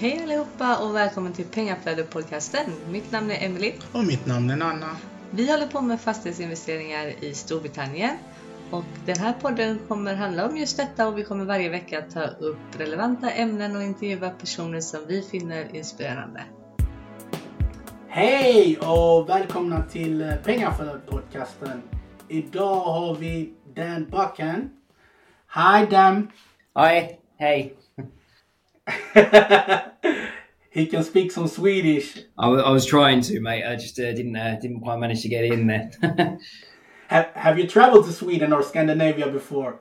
Hej allihopa och välkommen till Pengaflödet-podcasten. Mitt namn är Emily. Och mitt namn är Nanna. Vi håller på med fastighetsinvesteringar i Storbritannien. Och den här podden kommer handla om just detta och vi kommer varje vecka ta upp relevanta ämnen och intervjua personer som vi finner inspirerande. Hej och välkomna till Pengaflödet-podcasten. Idag har vi Dan Buchan. Hi Dan. Hi, hey. he can speak some Swedish. I, w- I was trying to, mate. I just uh, didn't uh, didn't quite manage to get in there. Have, have you traveled to Sweden or Scandinavia before?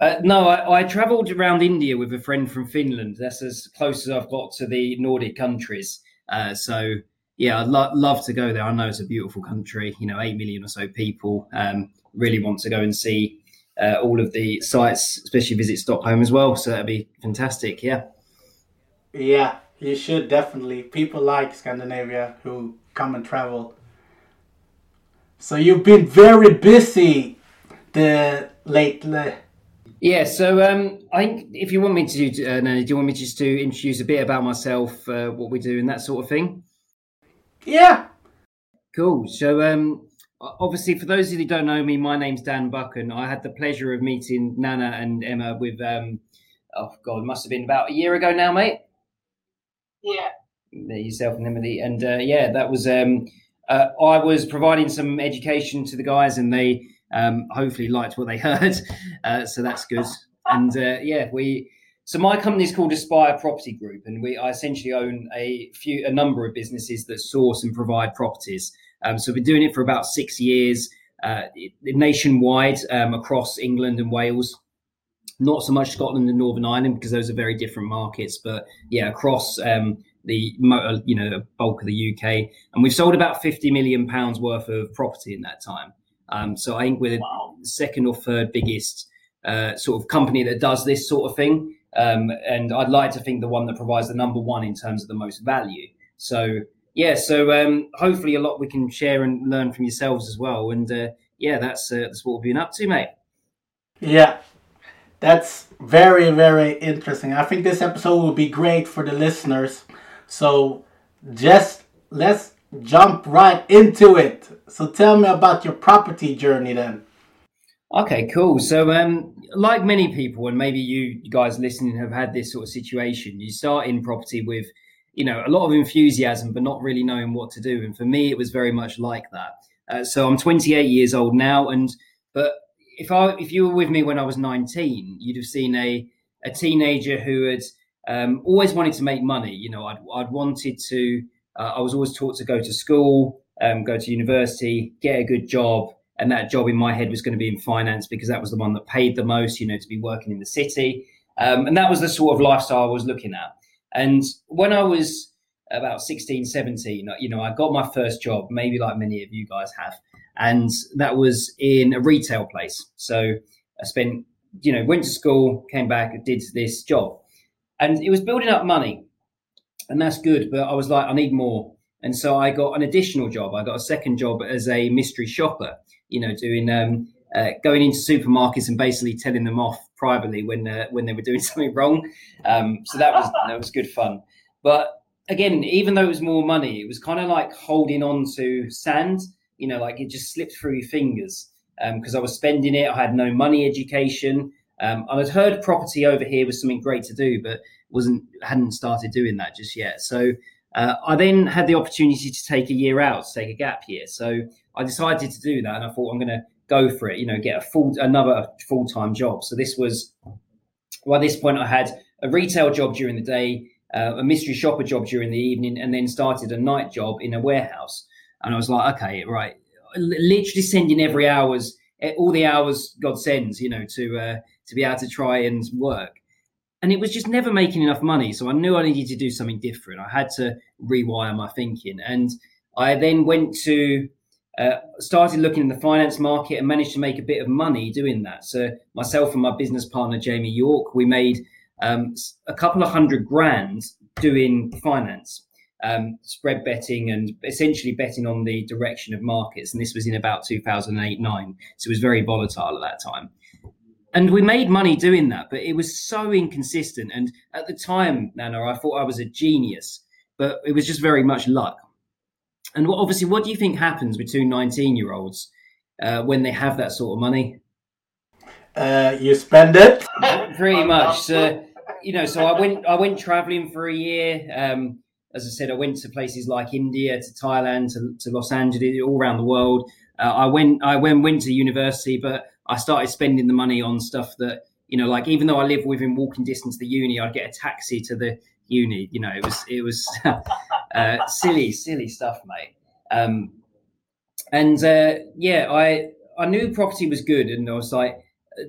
uh, no, I, I travelled around India with a friend from Finland. That's as close as I've got to the Nordic countries. Uh, so yeah, I'd lo- love to go there. I know it's a beautiful country. You know, eight million or so people. Um, really want to go and see uh, all of the sites, especially visit Stockholm as well. So that'd be fantastic. Yeah. Yeah, you should definitely. People like Scandinavia who come and travel. So you've been very busy the lately. Yeah, so um, I think if you want me to, do, uh, Nanny, do you want me just to introduce a bit about myself, uh, what we do, and that sort of thing? Yeah. Cool. So, um, obviously, for those of you who don't know me, my name's Dan Buchan. I had the pleasure of meeting Nana and Emma with, um, oh God, it must have been about a year ago now, mate. Yeah. Yourself and Emily, and uh, yeah, that was. Um, uh, I was providing some education to the guys, and they um, hopefully liked what they heard, uh, so that's good. And uh, yeah, we. So my company is called Aspire Property Group, and we I essentially own a few, a number of businesses that source and provide properties. Um, so we've been doing it for about six years, uh, nationwide um, across England and Wales. Not so much Scotland and Northern Ireland because those are very different markets, but yeah, across um, the uh, you know bulk of the UK, and we've sold about fifty million pounds worth of property in that time. Um, so I think we're the second or third biggest uh, sort of company that does this sort of thing, um, and I'd like to think the one that provides the number one in terms of the most value. So yeah, so um, hopefully a lot we can share and learn from yourselves as well, and uh, yeah, that's uh, that's what we've been up to, mate. Yeah. That's very, very interesting. I think this episode will be great for the listeners. So just let's jump right into it. So tell me about your property journey then. Okay, cool. So, um, like many people, and maybe you guys listening have had this sort of situation, you start in property with, you know, a lot of enthusiasm, but not really knowing what to do. And for me, it was very much like that. Uh, so I'm 28 years old now, and but if I if you were with me when I was 19, you'd have seen a a teenager who had um, always wanted to make money. You know, I'd I'd wanted to. Uh, I was always taught to go to school, um, go to university, get a good job, and that job in my head was going to be in finance because that was the one that paid the most. You know, to be working in the city, um, and that was the sort of lifestyle I was looking at. And when I was about 16, 17, you know, I got my first job, maybe like many of you guys have, and that was in a retail place. So I spent, you know, went to school, came back, did this job, and it was building up money, and that's good. But I was like, I need more, and so I got an additional job. I got a second job as a mystery shopper. You know, doing um, uh, going into supermarkets and basically telling them off privately when uh, when they were doing something wrong. Um, so that was that was good fun. But again, even though it was more money, it was kind of like holding on to sand. You know, like it just slipped through your fingers because I was spending it. I had no money education. Um, I had heard property over here was something great to do, but wasn't hadn't started doing that just yet. So uh, I then had the opportunity to take a year out, to take a gap year. So I decided to do that, and I thought I'm going to go for it. You know, get a full another full time job. So this was well, this point I had a retail job during the day, uh, a mystery shopper job during the evening, and then started a night job in a warehouse. And I was like, okay, right, literally sending every hours, all the hours God sends, you know, to uh, to be able to try and work. And it was just never making enough money, so I knew I needed to do something different. I had to rewire my thinking, and I then went to uh, started looking in the finance market and managed to make a bit of money doing that. So myself and my business partner Jamie York, we made um, a couple of hundred grand doing finance, um, spread betting, and essentially betting on the direction of markets. And this was in about 2008 9, so it was very volatile at that time. and we made money doing that, but it was so inconsistent. And at the time, Nana, I thought I was a genius, but it was just very much luck. And what, obviously, what do you think happens between 19 year olds uh, when they have that sort of money? Uh, you spend it. Pretty much. So, you know, so I went, I went traveling for a year. Um, as I said, I went to places like India, to Thailand, to, to Los Angeles, all around the world. Uh, I went, I went, went to university, but I started spending the money on stuff that, you know, like even though I live within walking distance to the uni, I'd get a taxi to the uni. You know, it was, it was uh, silly, silly stuff, mate. Um, and uh, yeah, I, I knew property was good, and I was like,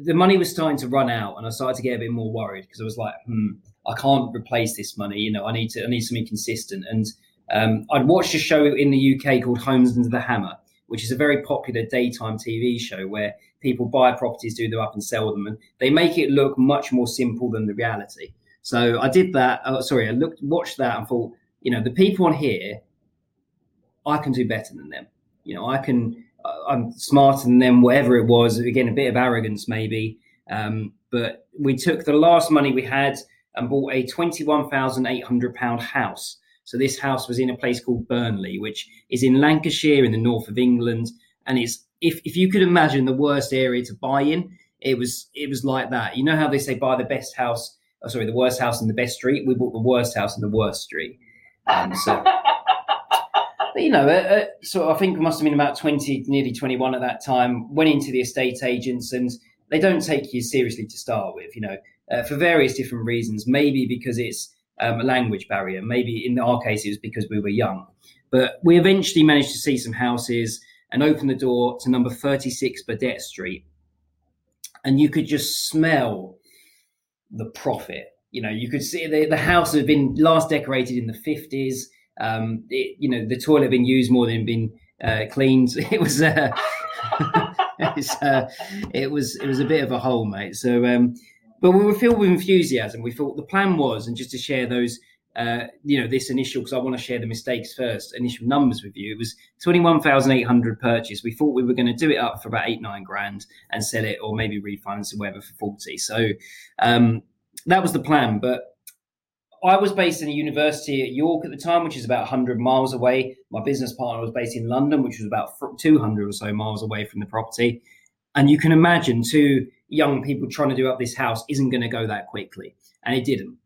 the money was starting to run out, and I started to get a bit more worried because I was like, hmm I can't replace this money. You know, I need to I need something consistent. And um, I'd watched a show in the UK called Homes Under the Hammer, which is a very popular daytime TV show where people buy properties, do them up, and sell them, and they make it look much more simple than the reality. So I did that. Oh, sorry, I looked, watched that, and thought, you know, the people on here, I can do better than them. You know, I can. I'm smarter than them. Whatever it was, again, a bit of arrogance maybe. Um, but we took the last money we had and bought a £21,800 house. So this house was in a place called Burnley, which is in Lancashire in the north of England. And it's if, if you could imagine the worst area to buy in, it was it was like that. You know how they say buy the best house, oh, sorry, the worst house in the best street. We bought the worst house in the worst street. Um, so, but you know, uh, uh, so I think it must have been about twenty, nearly twenty-one at that time. Went into the estate agents, and they don't take you seriously to start with. You know, uh, for various different reasons. Maybe because it's um, a language barrier. Maybe in our case, it was because we were young. But we eventually managed to see some houses and open the door to number 36 Burdett Street. And you could just smell the profit. You know, you could see the, the house had been last decorated in the 50s. Um, it, you know, the toilet had been used more than been uh, cleaned. It was, uh, uh, it was, it was a bit of a hole, mate. So, um, but we were filled with enthusiasm. We thought the plan was, and just to share those, uh, you know, this initial, because I want to share the mistakes first, initial numbers with you. It was 21,800 purchase. We thought we were going to do it up for about eight, nine grand and sell it or maybe refinance it, whatever, for 40. So um, that was the plan. But I was based in a university at York at the time, which is about 100 miles away. My business partner was based in London, which was about 200 or so miles away from the property. And you can imagine two young people trying to do up this house isn't going to go that quickly. And it didn't.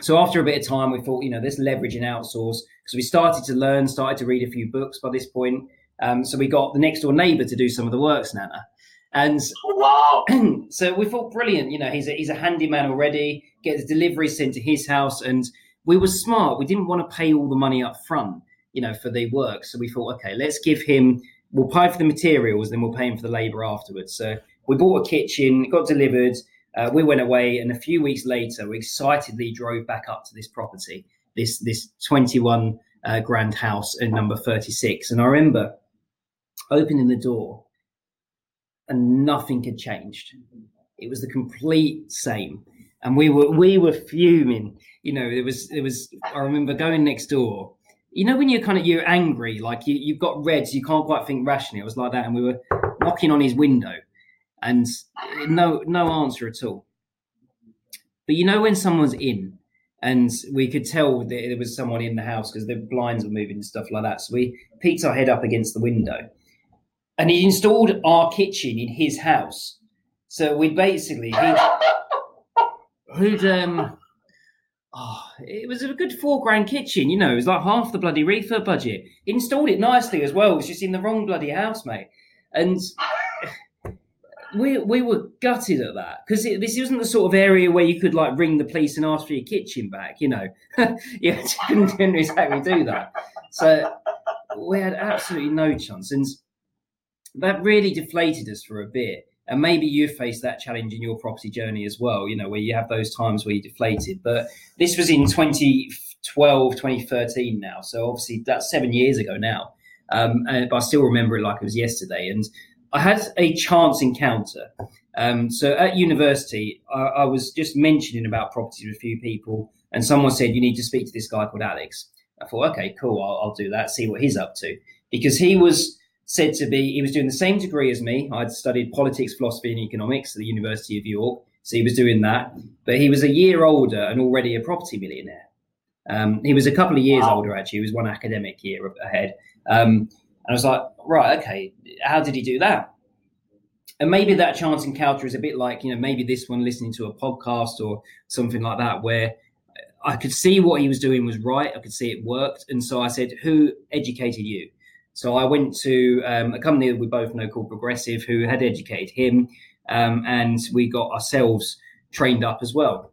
So after a bit of time, we thought, you know, let's leverage and outsource because we started to learn, started to read a few books by this point. Um, so we got the next door neighbor to do some of the works, Nana. And wow. so we thought, brilliant, you know, he's a, he's a handyman already, get the delivery sent to his house. And we were smart. We didn't want to pay all the money up front, you know, for the work. So we thought, okay, let's give him, we'll pay for the materials, then we'll pay him for the labor afterwards. So we bought a kitchen, it got delivered. Uh, we went away, and a few weeks later, we excitedly drove back up to this property, this this 21 uh, grand house in number 36. And I remember opening the door, and nothing had changed. It was the complete same, and we were we were fuming. You know, it was it was. I remember going next door. You know, when you're kind of you're angry, like you you've got reds, you can't quite think rationally. It was like that, and we were knocking on his window and no no answer at all. But you know when someone's in, and we could tell that there was someone in the house because the blinds were moving and stuff like that. So we peeked our head up against the window, and he installed our kitchen in his house. So we basically he, who'd um. Oh, it was a good four grand kitchen, you know. It was like half the bloody refurb budget. Installed it nicely as well. It was just in the wrong bloody house, mate. And we we were gutted at that because this isn't the sort of area where you could like ring the police and ask for your kitchen back. You know, you couldn't exactly do that. So we had absolutely no chance, and that really deflated us for a bit. And maybe you faced that challenge in your property journey as well. You know, where you have those times where you deflated. But this was in 2012, 2013 now. So obviously that's seven years ago now. Um, and, but I still remember it like it was yesterday. And I had a chance encounter. Um, so at university, I, I, was just mentioning about property with a few people, and someone said, You need to speak to this guy called Alex. I thought, okay, cool, I'll, I'll do that, see what he's up to. Because he was said to be he was doing the same degree as me. I'd studied politics, philosophy, and economics at the University of York, so he was doing that. But he was a year older and already a property millionaire. Um, he was a couple of years wow. older actually. He was one academic year ahead. Um, I was like, right, okay, how did he do that? And maybe that chance encounter is a bit like, you know, maybe this one listening to a podcast or something like that, where I could see what he was doing was right. I could see it worked. And so I said, who educated you? So I went to um, a company that we both know called Progressive, who had educated him, um, and we got ourselves trained up as well.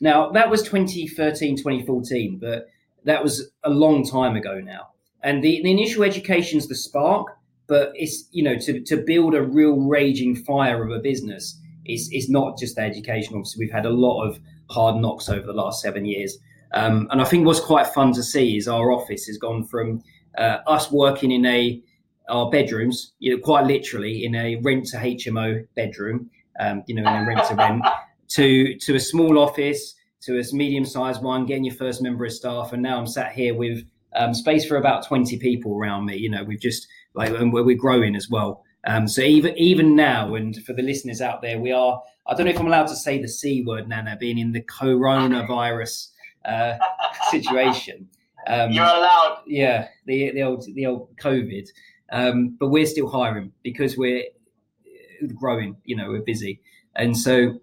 Now, that was 2013, 2014, but that was a long time ago now. And the, the initial education is the spark, but it's, you know, to, to build a real raging fire of a business is, is not just the education. Obviously, we've had a lot of hard knocks over the last seven years. Um, and I think what's quite fun to see is our office has gone from uh, us working in a our bedrooms, you know, quite literally in a rent to HMO bedroom, um, you know, in a rent to rent, to to a small office, to a medium sized one, getting your first member of staff, and now I'm sat here with um, space for about 20 people around me. You know, we've just like and we're, we're growing as well. Um, so even even now, and for the listeners out there, we are. I don't know if I'm allowed to say the c word, Nana, being in the coronavirus uh, situation. Um, You're allowed. Yeah, the the old the old COVID. Um, but we're still hiring because we're growing. You know, we're busy, and so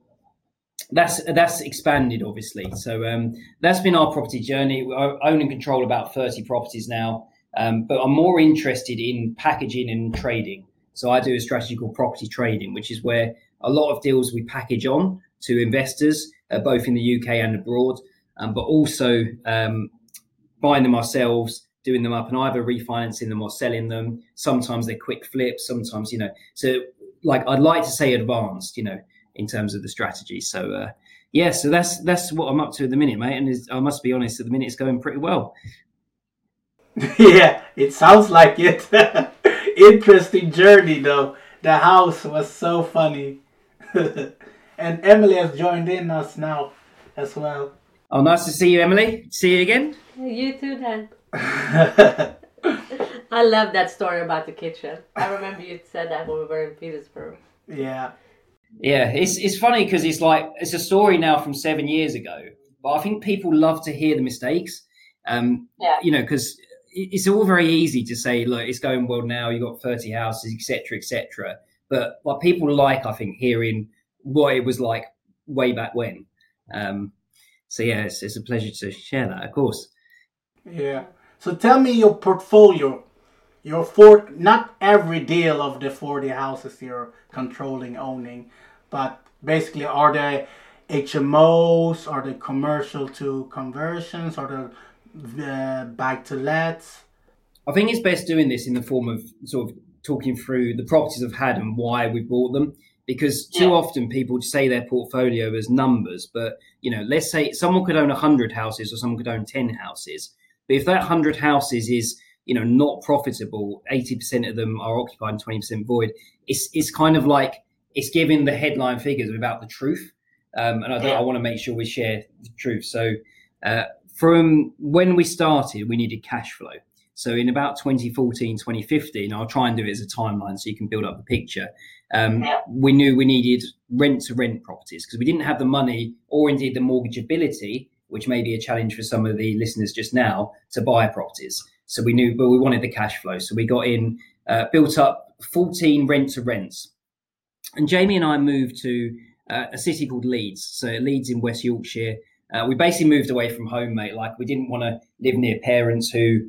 that's that's expanded obviously. So um, that's been our property journey. We own and control about thirty properties now, um, but I'm more interested in packaging and trading. So I do a strategy called property trading, which is where a lot of deals we package on to investors, uh, both in the UK and abroad, um, but also um, buying them ourselves, doing them up, and either refinancing them or selling them. Sometimes they're quick flips. Sometimes you know. So like I'd like to say advanced, you know in terms of the strategy. So uh, yeah, so that's that's what I'm up to at the minute, mate. And I must be honest, at the minute it's going pretty well. yeah, it sounds like it. Interesting journey though. The house was so funny. and Emily has joined in us now as well. Oh, nice to see you, Emily. See you again. You too, Dan. I love that story about the kitchen. I remember you said that when we were in Peterborough. Yeah. Yeah, it's it's funny because it's like it's a story now from seven years ago, but I think people love to hear the mistakes. Um, yeah. You know, because it's all very easy to say, look, it's going well now. You got thirty houses, etc., etc. But what people like, I think, hearing what it was like way back when. Um, so yeah, it's, it's a pleasure to share that, of course. Yeah. So tell me your portfolio your four not every deal of the 40 houses you're controlling owning but basically are they hmos are they commercial to conversions? Are they uh, back to lets i think it's best doing this in the form of sort of talking through the properties i've had and why we bought them because too yeah. often people say their portfolio as numbers but you know let's say someone could own 100 houses or someone could own 10 houses. But if that 100 houses is you know not profitable. 80% of them are occupied and 20% void. It's it's kind of like it's giving the headline figures without the truth. Um, and I, I want to make sure we share the truth. So uh, from when we started we needed cash flow. So in about 2014 2015 i'll try and do it as a timeline so you can build up the picture. Um, we knew we needed rent to rent properties because we didn't have the money or indeed the mortgageability which may be a challenge for some of the listeners just now to buy properties so we knew, but we wanted the cash flow. So we got in, uh, built up 14 rent to rents. And Jamie and I moved to uh, a city called Leeds. So Leeds in West Yorkshire. Uh, we basically moved away from home, mate. Like we didn't want to live near parents who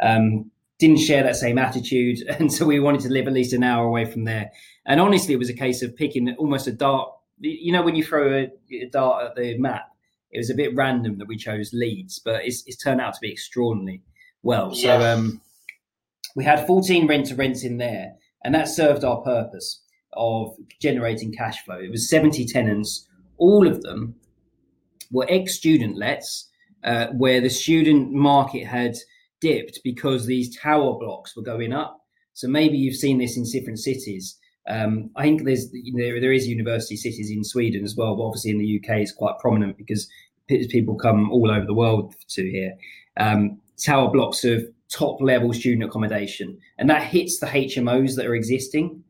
um, didn't share that same attitude. And so we wanted to live at least an hour away from there. And honestly, it was a case of picking almost a dart. You know, when you throw a, a dart at the map, it was a bit random that we chose Leeds, but it's, it's turned out to be extraordinary well. So um, we had 14 rent to rents in there, and that served our purpose of generating cash flow. It was 70 tenants, all of them were ex student lets, uh, where the student market had dipped because these tower blocks were going up. So maybe you've seen this in different cities. Um, I think there's there, there is university cities in Sweden as well, but obviously in the UK it's quite prominent because people come all over the world to here. um, tower blocks of top level student accommodation, and that hits the HMOs that are existing.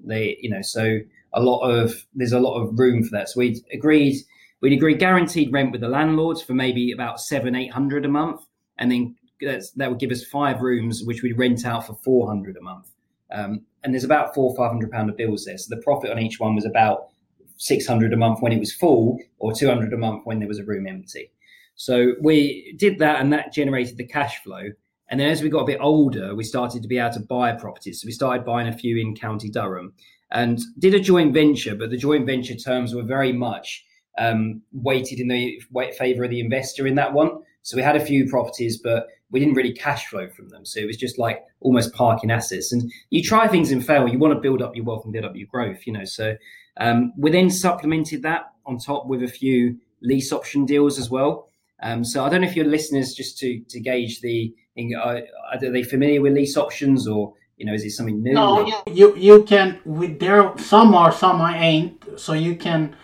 They, you know, so a lot of there's a lot of room for that. So we agreed we'd agreed guaranteed rent with the landlords for maybe about seven eight hundred a month, and then that would give us five rooms which we'd rent out for four hundred a month. Um, and there's about four five hundred pound of bills there. So the profit on each one was about six hundred a month when it was full, or two hundred a month when there was a room empty. So we did that, and that generated the cash flow. And then as we got a bit older, we started to be able to buy properties. So we started buying a few in County Durham and did a joint venture, but the joint venture terms were very much um, weighted in the favor of the investor in that one. So we had a few properties, but we didn't really cash flow from them. So it was just like almost parking assets. And you try things and fail. You want to build up your wealth and build up your growth, you know. So um, we then supplemented that on top with a few lease option deals as well. Um, so I don't know if your listeners, just to to gauge the, uh, are they familiar with lease options or you know is it something new? No, you you, you can. With there, some are, some I ain't. So you can,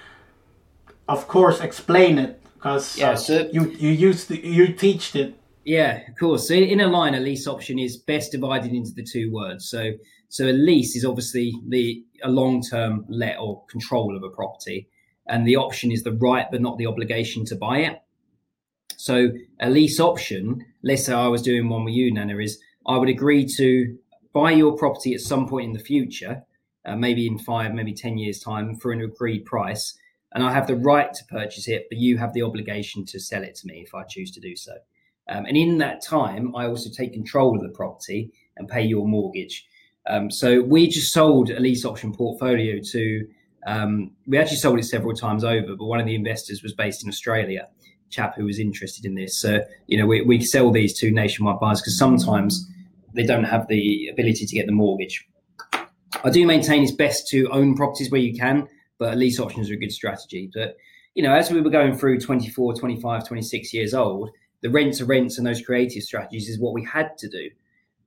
of course, explain it because yeah, uh, so, you you used to, you teach it. Yeah, of course. So in a line, a lease option is best divided into the two words. So so a lease is obviously the a long term let or control of a property, and the option is the right but not the obligation to buy it. So a lease option, let's say I was doing one with you, Nana, is I would agree to buy your property at some point in the future, uh, maybe in five, maybe ten years time, for an agreed price and I have the right to purchase it, but you have the obligation to sell it to me if I choose to do so. Um, and in that time, I also take control of the property and pay your mortgage. Um, so we just sold a lease option portfolio to. Um, we actually sold it several times over, but one of the investors was based in Australia, chap who was interested in this. So you know, we, we sell these to nationwide buyers because sometimes they don't have the ability to get the mortgage. I do maintain it's best to own properties where you can but lease options are a good strategy. But, you know, as we were going through 24, 25, 26 years old, the rent to rents and those creative strategies is what we had to do.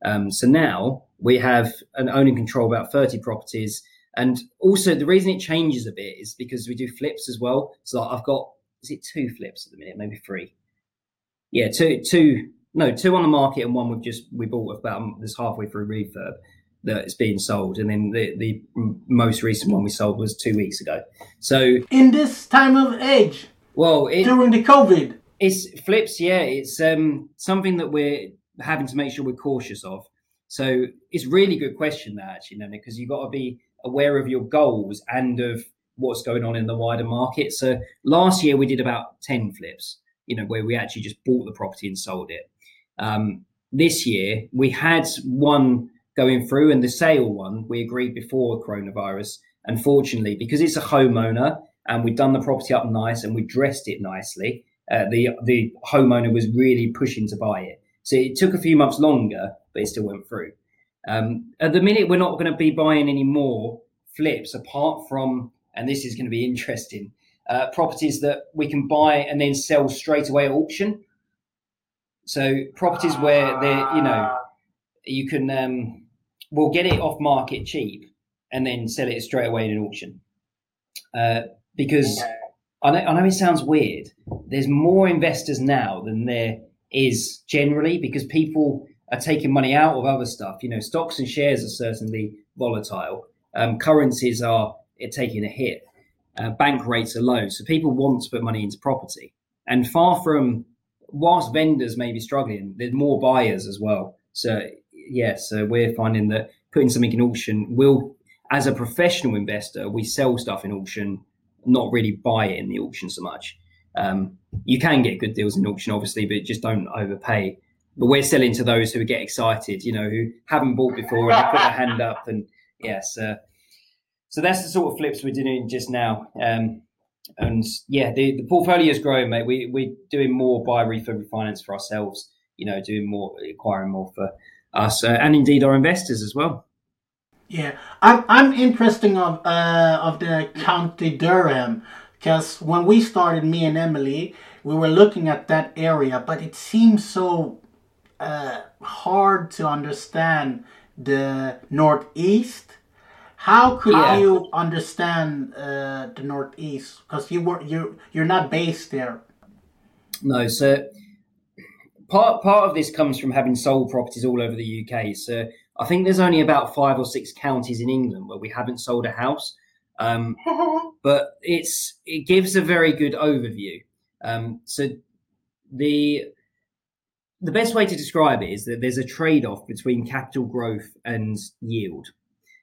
Um, so now we have an owning control about 30 properties. And also the reason it changes a bit is because we do flips as well. So I've got, is it two flips at the minute? Maybe three. Yeah, two, two, no, two on the market and one we've just, we bought about this halfway through refurb that is being sold, and then the the most recent one we sold was two weeks ago. So in this time of age, well, it, during the COVID, it's flips. Yeah, it's um, something that we're having to make sure we're cautious of. So it's really good question that actually, Nana, because you've got to be aware of your goals and of what's going on in the wider market. So last year we did about ten flips, you know, where we actually just bought the property and sold it. Um, this year we had one going through. And the sale one, we agreed before coronavirus. Unfortunately, because it's a homeowner and we'd done the property up nice and we dressed it nicely, uh, the the homeowner was really pushing to buy it. So it took a few months longer, but it still went through. Um, at the minute, we're not going to be buying any more flips apart from, and this is going to be interesting, uh, properties that we can buy and then sell straight away at auction. So properties where they, you know, you can um, we'll get it off market cheap and then sell it straight away in an auction. Uh, because I know, I know it sounds weird. There's more investors now than there is generally because people are taking money out of other stuff. You know, stocks and shares are certainly volatile. Um, currencies are taking a hit. Uh, bank rates are low, so people want to put money into property. And far from, whilst vendors may be struggling, there's more buyers as well. So yes, so we're finding that putting something in auction will, as a professional investor, we sell stuff in auction, not really buy it in the auction so much. Um, you can get good deals in auction, obviously, but just don't overpay. But we're selling to those who get excited, you know, who haven't bought before and put their hand up. And yes, uh, so that's the sort of flips we're doing just now. Um, and yeah, the, the portfolio is growing, mate. We, we're doing more buy, refurb, refinance for ourselves, you know, doing more, acquiring more for us uh, and indeed our investors as well. Yeah, I'm I'm interested of uh, of the County Durham because when we started, me and Emily, we were looking at that area, but it seems so uh, hard to understand the northeast. How could yeah. you understand uh, the northeast? Because you were you you're not based there. No, so part part of this comes from having sold properties all over the UK. So I think there's only about five or six counties in England where we haven't sold a house. Um, but it's it gives a very good overview. Um, so the the best way to describe it is that there's a trade-off between capital growth and yield.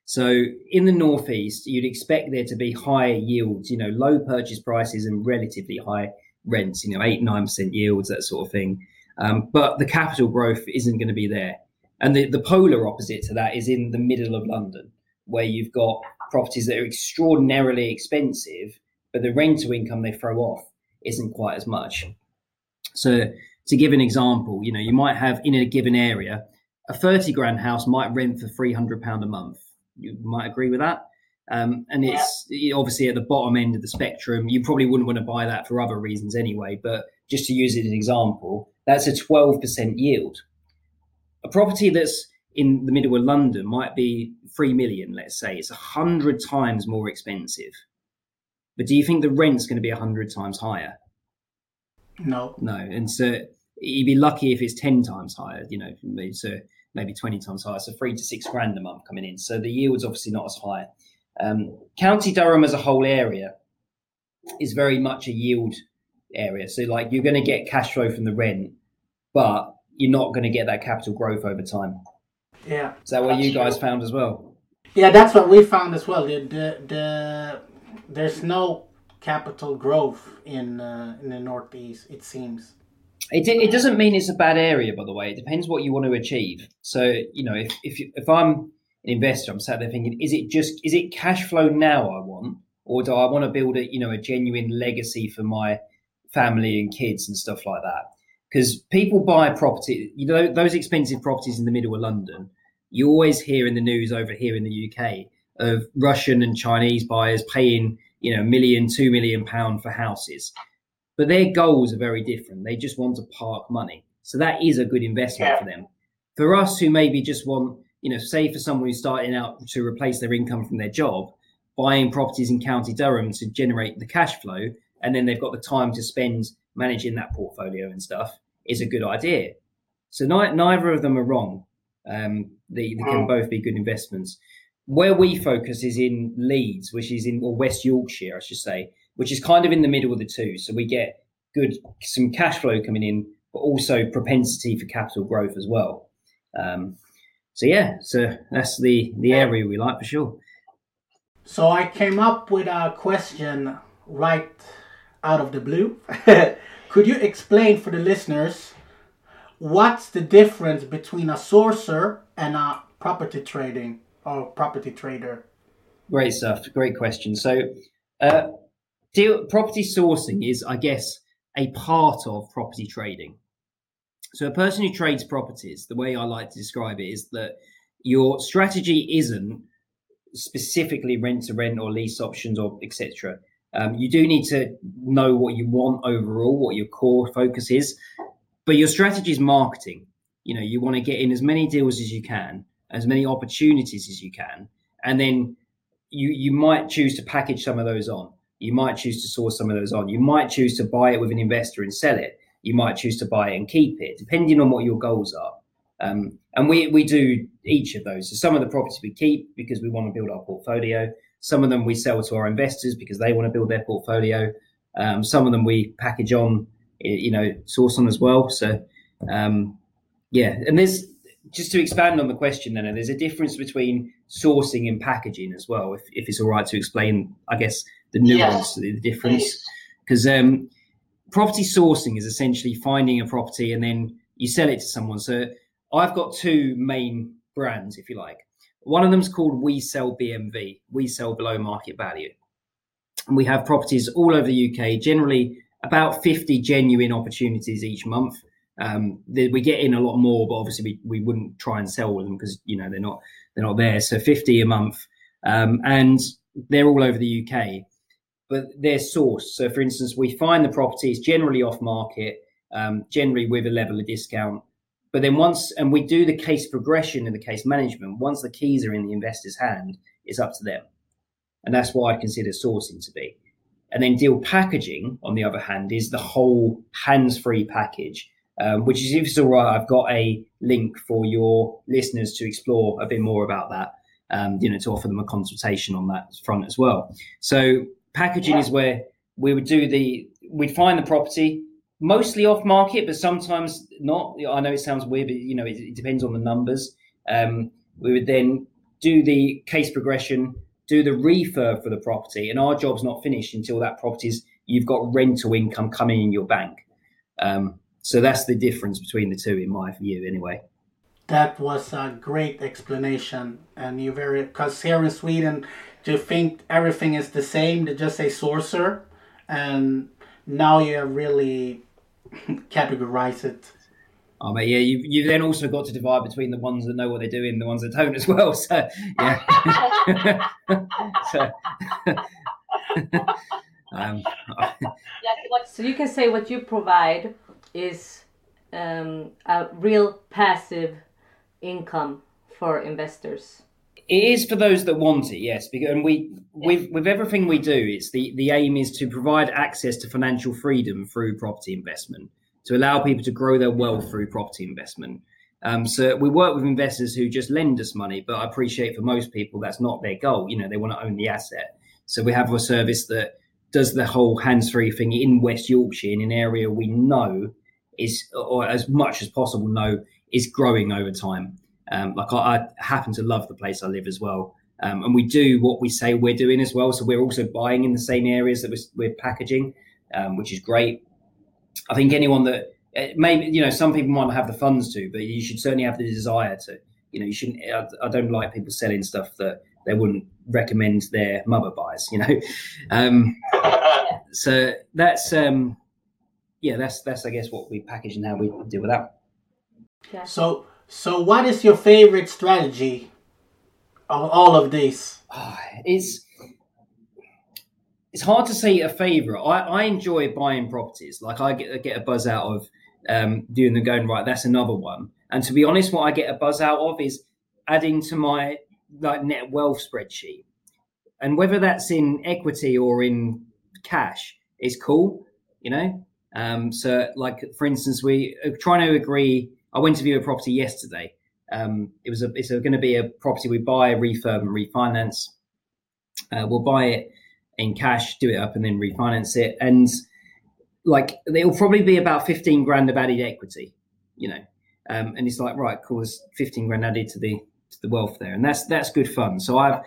So in the northeast, you'd expect there to be higher yields, you know, low purchase prices and relatively high rents, you know, eight nine percent yields, that sort of thing. Um, but the capital growth isn't going to be there. And the, the polar opposite to that is in the middle of London, where you've got properties that are extraordinarily expensive, but the rental income they throw off isn't quite as much. So to give an example, you know, you might have in a given area, a 30 grand house might rent for 300 pound a month. You might agree with that. Um, and it's obviously at the bottom end of the spectrum. You probably wouldn't want to buy that for other reasons anyway. But just to use it as an example, that's a 12% yield. A property that's in the middle of London might be 3 million, let's say. It's 100 times more expensive. But do you think the rent's going to be 100 times higher? No. No. And so you'd be lucky if it's 10 times higher, you know, so maybe 20 times higher. So three to six grand a month coming in. So the yield's obviously not as high. Um, County Durham as a whole area is very much a yield area. So like you're going to get cash flow from the rent, but you're not going to get that capital growth over time. Yeah. Is that what you guys found as well? Yeah, that's what we found as well. The the, the there's no capital growth in uh, in the northeast. It seems. It, it doesn't mean it's a bad area, by the way. It depends what you want to achieve. So you know, if if if I'm an investor, I'm sat there thinking, is it just is it cash flow now I want, or do I want to build a you know a genuine legacy for my family and kids and stuff like that? Because people buy property, you know, those expensive properties in the middle of London. You always hear in the news over here in the UK of Russian and Chinese buyers paying you know, a million, two million pound for houses. But their goals are very different. They just want to park money. So that is a good investment yeah. for them. For us who maybe just want, you know, say for someone who's starting out to replace their income from their job, buying properties in County Durham to generate the cash flow, and then they've got the time to spend managing that portfolio and stuff is a good idea. So ni- neither of them are wrong. Um, they, they can mm. both be good investments where we focus is in Leeds, which is in or West Yorkshire, I should say, which is kind of in the middle of the two. So we get good some cash flow coming in, but also propensity for capital growth as well. Um, so yeah, so that's the the area we like for sure. So I came up with a question right out of the blue. Could you explain for the listeners what's the difference between a sourcer and a property trading? or property trader? Great stuff. Great question. So, uh, deal, property sourcing is, I guess, a part of property trading. So, a person who trades properties, the way I like to describe it is that your strategy isn't specifically rent to rent or lease options or etc. Um, you do need to know what you want overall, what your core focus is, but your strategy is marketing. You know, you want to get in as many deals as you can as many opportunities as you can, and then you you might choose to package some of those on. You might choose to source some of those on. You might choose to buy it with an investor and sell it. You might choose to buy it and keep it, depending on what your goals are. Um, and we we do each of those. So some of the properties we keep because we want to build our portfolio. Some of them we sell to our investors because they want to build their portfolio. Um, some of them we package on, you know, source on as well. So um, yeah, and there's just to expand on the question, then, there's a difference between sourcing and packaging as well. If, if it's all right to explain, I guess the nuance, the difference, because um, property sourcing is essentially finding a property and then you sell it to someone. So I've got two main brands, if you like. One of them is called We Sell BMV. We sell below market value, and we have properties all over the UK. Generally, about 50 genuine opportunities each month um, we get in a lot more, but obviously we, we wouldn't try and sell them because you know they're not they're not there. So fifty a month, um, and they're all over the UK, but they're sourced. So for instance, we find the properties generally off market, um, generally with a level of discount. But then once, and we do the case progression and the case management. Once the keys are in the investor's hand, it's up to them, and that's why I consider sourcing to be. And then deal packaging, on the other hand, is the whole hands-free package Um, which is, if it's all right, I've got a link for your listeners to explore a bit more about that. Um, you know, to offer them a consultation on that front as well. So packaging yeah. is where we would do the we'd find the property mostly off market, but sometimes not. I know it sounds weird, but you know, it, it depends on the numbers. Um, we would then do the case progression, do the refurb for the property, and our job's not finished until that property's you've got rental income coming in your bank. Um, so that's the difference between the two, in my view, anyway. That was a great explanation, and you very because here in Sweden, do you think everything is the same? They just say sorcerer and now you have really categorized it. Oh, mate, yeah, you you then also got to divide between the ones that know what they're doing, and the ones that don't as well. So, yeah. so, um, so you can say what you provide is um, a real passive income for investors. It is for those that want it, yes. Because and we with with everything we do, it's the the aim is to provide access to financial freedom through property investment, to allow people to grow their wealth through property investment. Um, so we work with investors who just lend us money, but I appreciate for most people that's not their goal. You know, they want to own the asset. So we have a service that does the whole hands-free thing in West Yorkshire in an area we know is, or as much as possible know, is growing over time. Um, like I, I, happen to love the place I live as well. Um, and we do what we say we're doing as well. So we're also buying in the same areas that we're, we're packaging, um, which is great. I think anyone that uh, maybe you know some people might not have the funds to, but you should certainly have the desire to. You know, you shouldn't. I, I don't like people selling stuff that they wouldn't recommend their mother buys. You know, um, so that's um, yeah, that's that's I guess what we package and how we deal with that. Yeah. So so, what is your favorite strategy of all of these? Oh, it's it's hard to say a favorite. I, I enjoy buying properties. Like I get get a buzz out of um, doing the going right. That's another one. And to be honest, what I get a buzz out of is adding to my like net wealth spreadsheet, and whether that's in equity or in cash is cool. You know. Um, so, like for instance, we are trying to agree I went to view a property yesterday. Um, it was a, it's going to be a property we buy, refurb, and refinance. Uh, we'll buy it in cash, do it up, and then refinance it. And like it'll probably be about fifteen grand of added equity, you know. Um, and it's like right, there's fifteen grand added to the to the wealth there, and that's that's good fun. So I've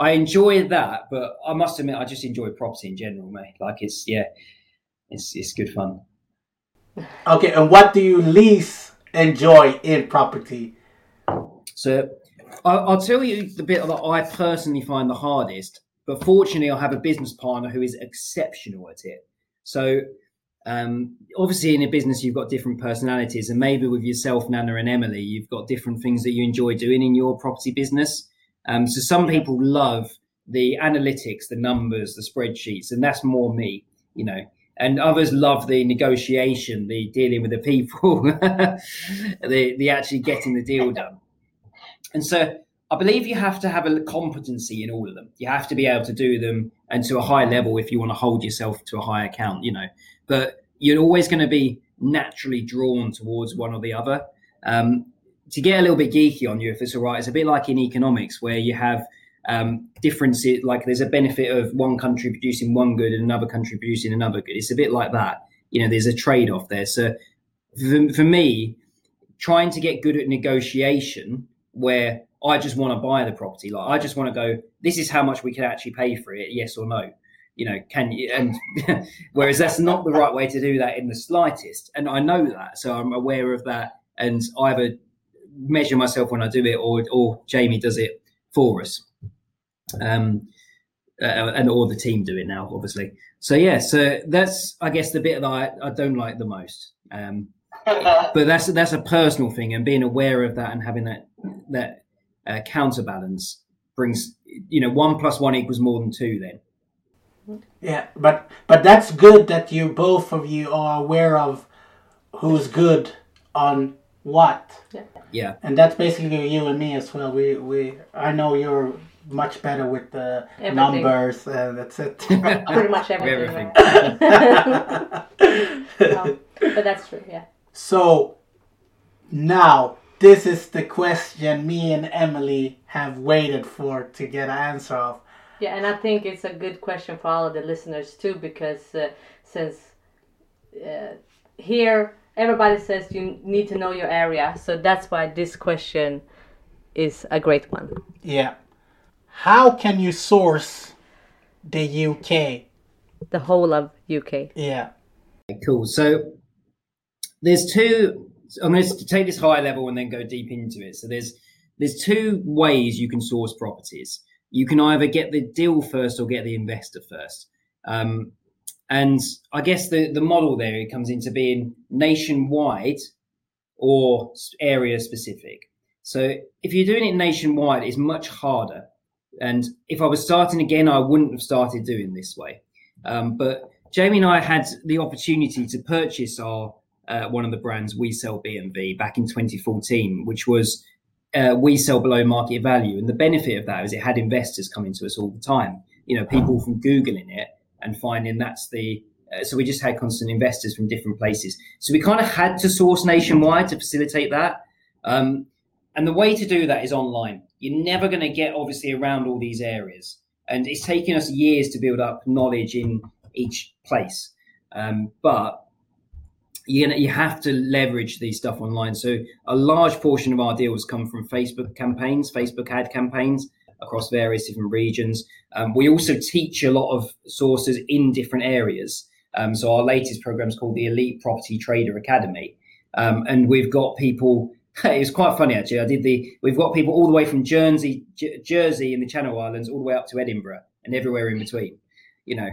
I enjoy that, but I must admit I just enjoy property in general, mate. Like it's yeah, it's it's good fun. Okay, and what do you lease enjoy in property? So I'll tell you the bit that I personally find the hardest, but fortunately, I have a business partner who is exceptional at it. So um, obviously, in a business, you've got different personalities, and maybe with yourself, Nana and Emily, you've got different things that you enjoy doing in your property business. Um, so some people love the analytics, the numbers, the spreadsheets, and that's more me. You know, and others love the negotiation, the dealing with the people, the the actually getting the deal done. And so I believe you have to have a competency in all of them. You have to be able to do them and to a high level if you want to hold yourself to a high account, you know. But you're always going to be naturally drawn towards one or the other. Um, to get a little bit geeky on you, if it's all right, it's a bit like in economics where you have um, differences. Like there's a benefit of one country producing one good and another country producing another good. It's a bit like that. You know, there's a trade off there. So for, for me, trying to get good at negotiation where I just want to buy the property, like I just want to go, this is how much we can actually pay for it, yes or no. You know, can you? And whereas that's not the right way to do that in the slightest. And I know that. So I'm aware of that. And either measure myself when I do it or, or Jamie does it for us um, uh, and all the team do it now, obviously. So yeah, so that's I guess the bit that I, I don't like the most. Um, but that's that's a personal thing, and being aware of that and having that that uh, counterbalance brings you know one plus one equals more than two. Then. Yeah, but but that's good that you both of you are aware of who's good on what. Yeah. Yeah. And that's basically you and me as well. We we I know you're much better with the everything. numbers. Uh, that's it. Pretty much everything. everything. but that's true. Yeah. So now this is the question me and Emily have waited for to get an answer of. Yeah, and I think it's a good question for all of the listeners too, because uh, since uh, here everybody says you need to know your area, so that's why this question is a great one. Yeah. How can you source the UK? The whole of UK. Yeah. Cool. So there's two. I'm going to take this high level and then go deep into it. So there's there's two ways you can source properties. You can either get the deal first or get the investor first. Um, and I guess the the model there it comes into being nationwide or area specific. So if you're doing it nationwide, it's much harder. And if I was starting again, I wouldn't have started doing this way. Um, but Jamie and I had the opportunity to purchase our uh, one of the brands we sell BMV back in 2014, which was uh, we sell below market value. And the benefit of that is it had investors coming to us all the time. You know, people from googling it and finding that's the uh, so we just had constant investors from different places. So we kind of had to source nationwide to facilitate that. Um, and the way to do that is online. You're never going to get obviously around all these areas, and it's taken us years to build up knowledge in each place. Um, but you you have to leverage these stuff online. So a large portion of our deals come from Facebook campaigns, Facebook ad campaigns across various different regions. Um, we also teach a lot of sources in different areas. Um, so our latest program is called the Elite Property Trader Academy, um, and we've got people. It's quite funny actually. I did the. We've got people all the way from Jersey, J- Jersey in the Channel Islands, all the way up to Edinburgh, and everywhere in between. You know,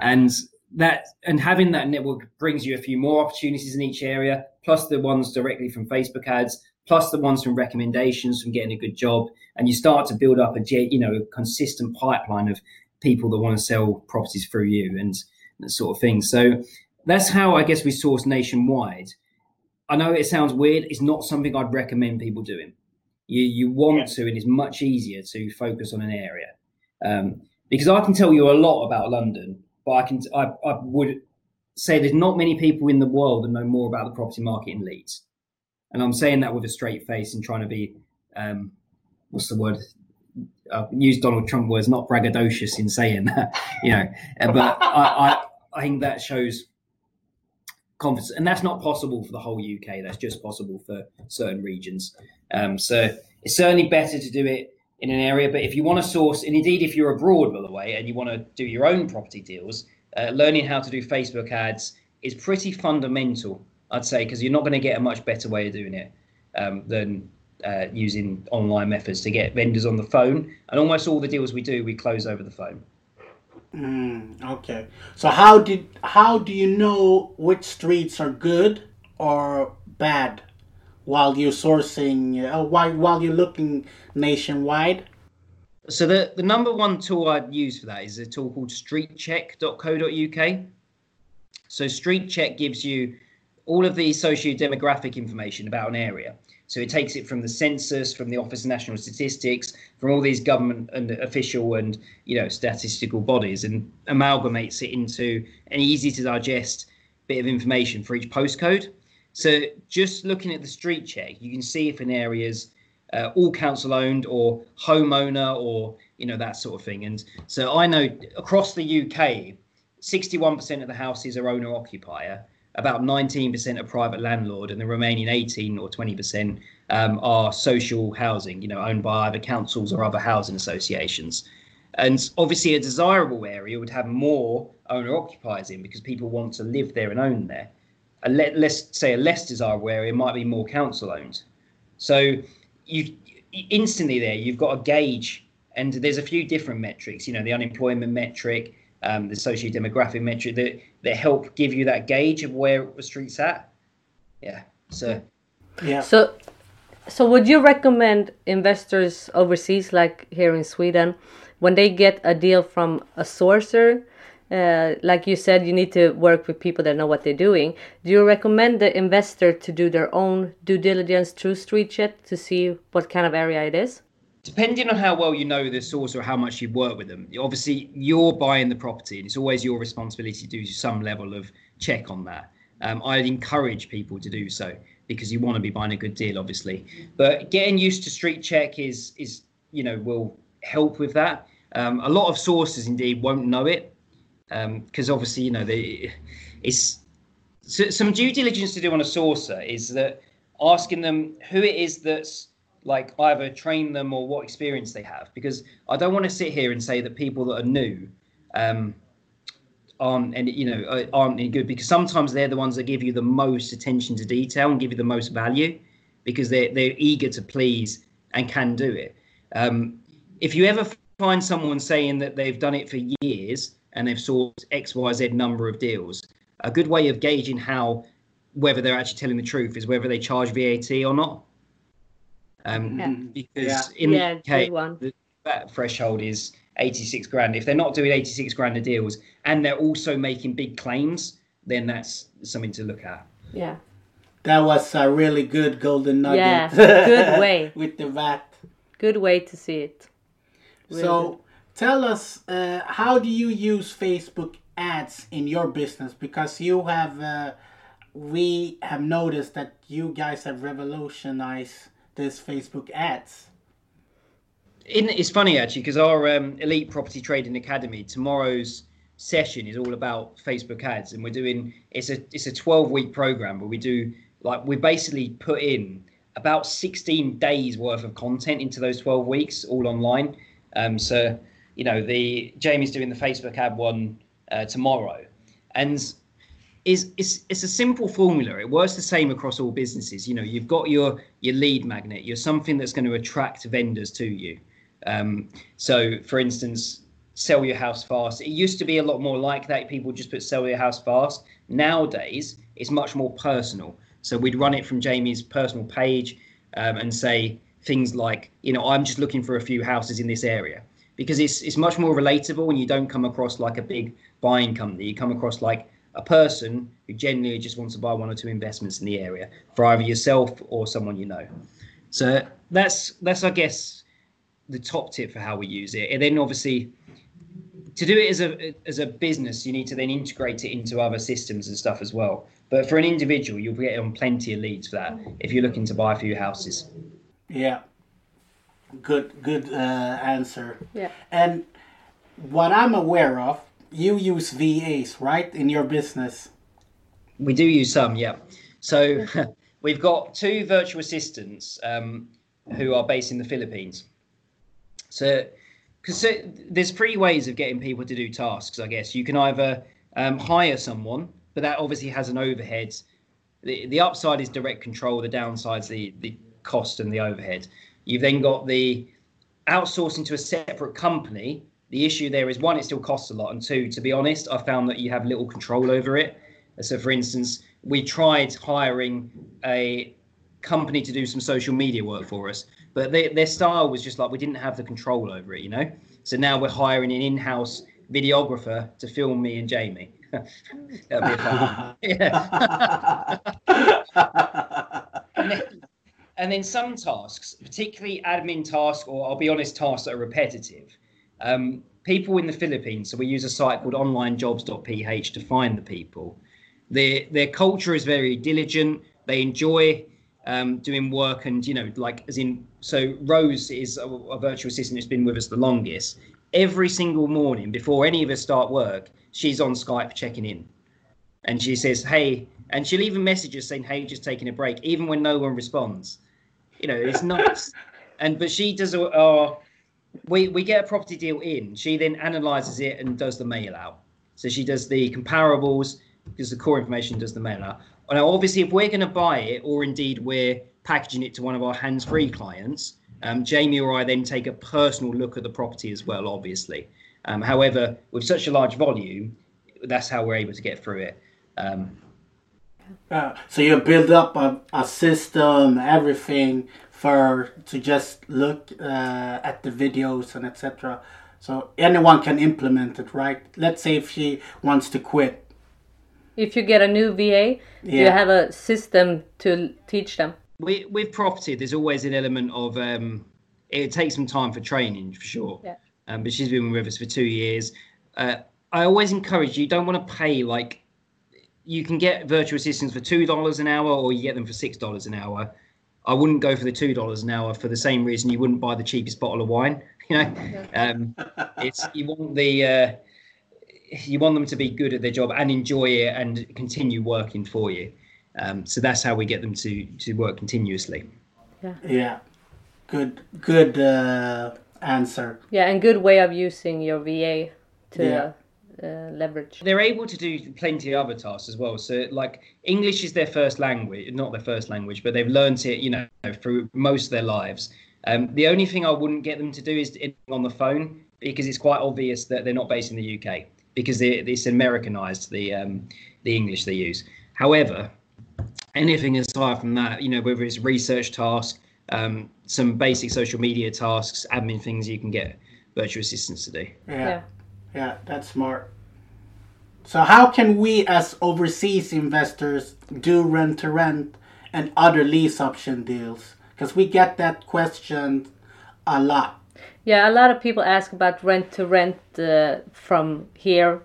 and that and having that network brings you a few more opportunities in each area, plus the ones directly from Facebook ads, plus the ones from recommendations from getting a good job, and you start to build up a you know a consistent pipeline of people that want to sell properties through you and that sort of thing. So that's how I guess we source nationwide. I know it sounds weird. It's not something I'd recommend people doing. You you want yeah. to, and it's much easier to focus on an area. Um, because I can tell you a lot about London, but I can I, I would say there's not many people in the world that know more about the property market in Leeds, and I'm saying that with a straight face and trying to be um, what's the word? I use Donald Trump words, not braggadocious in saying that, you know. but I, I I think that shows confidence, and that's not possible for the whole UK. That's just possible for certain regions. Um, so it's certainly better to do it in an area. But if you want to source, and indeed if you're abroad, by the way, and you want to do your own property deals, uh, learning how to do Facebook ads is pretty fundamental, I'd say, because you're not going to get a much better way of doing it um, than uh, using online methods to get vendors on the phone. And almost all the deals we do, we close over the phone. Mm, okay. So how did how do you know which streets are good or bad? while you're sourcing, uh, while, you're looking nationwide? So the, the number one tool I'd use for that is a tool called streetcheck.co.uk. So StreetCheck gives you all of the socio-demographic information about an area. So it takes it from the census, from the Office of National Statistics, from all these government and official and you know statistical bodies, and amalgamates it into an easy to digest bit of information for each postcode. So just looking at the street check, you can see if an area's uh, all council owned or homeowner or you know that sort of thing. And so I know across the UK, 61% of the houses are owner occupier, about 19% are private landlord, and the remaining 18 or 20% um, are social housing, you know, owned by either councils or other housing associations. And obviously, a desirable area would have more owner occupiers in because people want to live there and own there a le- let's say a less desirable area might be more council owned. So you instantly there you've got a gauge, and there's a few different metrics. You know, the unemployment metric, um, the socio-demographic metric that that help give you that gauge of where the street's at. Yeah. So. Yeah. So. So would you recommend investors overseas, like here in Sweden, when they get a deal from a sourcer, uh, like you said, you need to work with people that know what they're doing. Do you recommend the investor to do their own due diligence through StreetCheck to see what kind of area it is? Depending on how well you know the source or how much you work with them, obviously you're buying the property, and it's always your responsibility to do some level of check on that. Um, I'd encourage people to do so because you want to be buying a good deal, obviously. But getting used to Street Check is is you know will help with that. Um, a lot of sources indeed won't know it because um, obviously you know they, it's so, some due diligence to do on a sourcer is that asking them who it is that's like either train them or what experience they have because I don't want to sit here and say that people that are new um, aren't and you know uh, aren't any good because sometimes they're the ones that give you the most attention to detail and give you the most value because they're they're eager to please and can do it. Um, if you ever find someone saying that they've done it for years and they've sold X Y Z number of deals, a good way of gauging how whether they're actually telling the truth is whether they charge VAT or not. Um, yeah. Because yeah. in yeah, the UK, the, that threshold is 86 grand. If they're not doing 86 grand of deals and they're also making big claims, then that's something to look at. Yeah. That was a really good golden nugget. Yeah, good way. With the VAT. Good way to see it. Really so, good. tell us, uh, how do you use Facebook ads in your business? Because you have, uh, we have noticed that you guys have revolutionized this Facebook ads. In, it's funny actually because our um, elite property trading academy tomorrow's session is all about Facebook ads, and we're doing it's a it's a 12 week program where we do like we basically put in about 16 days worth of content into those 12 weeks all online. Um, so you know the Jamie's doing the Facebook ad one uh, tomorrow, and is it's it's a simple formula. It works the same across all businesses. You know, you've got your your lead magnet. You're something that's going to attract vendors to you. Um, so, for instance, sell your house fast. It used to be a lot more like that. People just put sell your house fast. Nowadays, it's much more personal. So we'd run it from Jamie's personal page um, and say things like, you know, I'm just looking for a few houses in this area because it's it's much more relatable when you don't come across like a big buying company. You come across like a person who genuinely just wants to buy one or two investments in the area for either yourself or someone you know. So that's that's I guess the top tip for how we use it. And then obviously to do it as a as a business, you need to then integrate it into other systems and stuff as well. But for an individual, you'll get on plenty of leads for that if you're looking to buy a few houses. Yeah. Good good uh, answer. Yeah. And what I'm aware of you use VAs, right, in your business? We do use some, yeah. So we've got two virtual assistants um, who are based in the Philippines. So, because so, there's three ways of getting people to do tasks, I guess. You can either um, hire someone, but that obviously has an overhead. The, the upside is direct control, the downside's the, the cost and the overhead. You've then got the outsourcing to a separate company, the issue there is one, it still costs a lot, and two, to be honest, I found that you have little control over it. So, for instance, we tried hiring a company to do some social media work for us, but they, their style was just like we didn't have the control over it, you know. So now we're hiring an in-house videographer to film me and Jamie. That'd be fun. and, then, and then some tasks, particularly admin tasks, or I'll be honest, tasks that are repetitive um, people in the Philippines, so we use a site called onlinejobs.ph to find the people. Their their culture is very diligent. They enjoy um, doing work, and you know, like as in, so Rose is a, a virtual assistant who's been with us the longest. Every single morning before any of us start work, she's on Skype checking in, and she says, "Hey," and she'll even message us saying, "Hey, just taking a break," even when no one responds. You know, it's nuts. and but she does our we we get a property deal in. She then analyzes it and does the mail out. So she does the comparables because the core information does the mail out. Now, obviously, if we're going to buy it, or indeed we're packaging it to one of our hands-free clients, um, Jamie or I then take a personal look at the property as well. Obviously, um, however, with such a large volume, that's how we're able to get through it. Um, uh, so you build up a, a system, everything for to just look uh, at the videos and etc. So anyone can implement it, right? Let's say if she wants to quit. If you get a new VA, yeah. you have a system to teach them. We, with property, there's always an element of um, it takes some time for training for sure. Yeah. Um, but she's been with us for two years. Uh, I always encourage you don't want to pay like you can get virtual assistants for two dollars an hour, or you get them for six dollars an hour. I wouldn't go for the two dollars an hour for the same reason you wouldn't buy the cheapest bottle of wine. You know, um, it's you want the uh, you want them to be good at their job and enjoy it and continue working for you. Um, so that's how we get them to to work continuously. Yeah. Yeah. Good. Good uh, answer. Yeah, and good way of using your VA to Yeah. Uh, leverage. They're able to do plenty of other tasks as well. So, like English is their first language, not their first language, but they've learned it, you know, through most of their lives. Um, the only thing I wouldn't get them to do is on the phone because it's quite obvious that they're not based in the UK because they, it's Americanized the um, the English they use. However, anything aside from that, you know, whether it's research tasks, um, some basic social media tasks, admin things, you can get virtual assistants to do. Yeah. Yeah. Yeah, that's smart. So how can we as overseas investors do rent to rent and other lease option deals? Because we get that question a lot. Yeah, a lot of people ask about rent to rent from here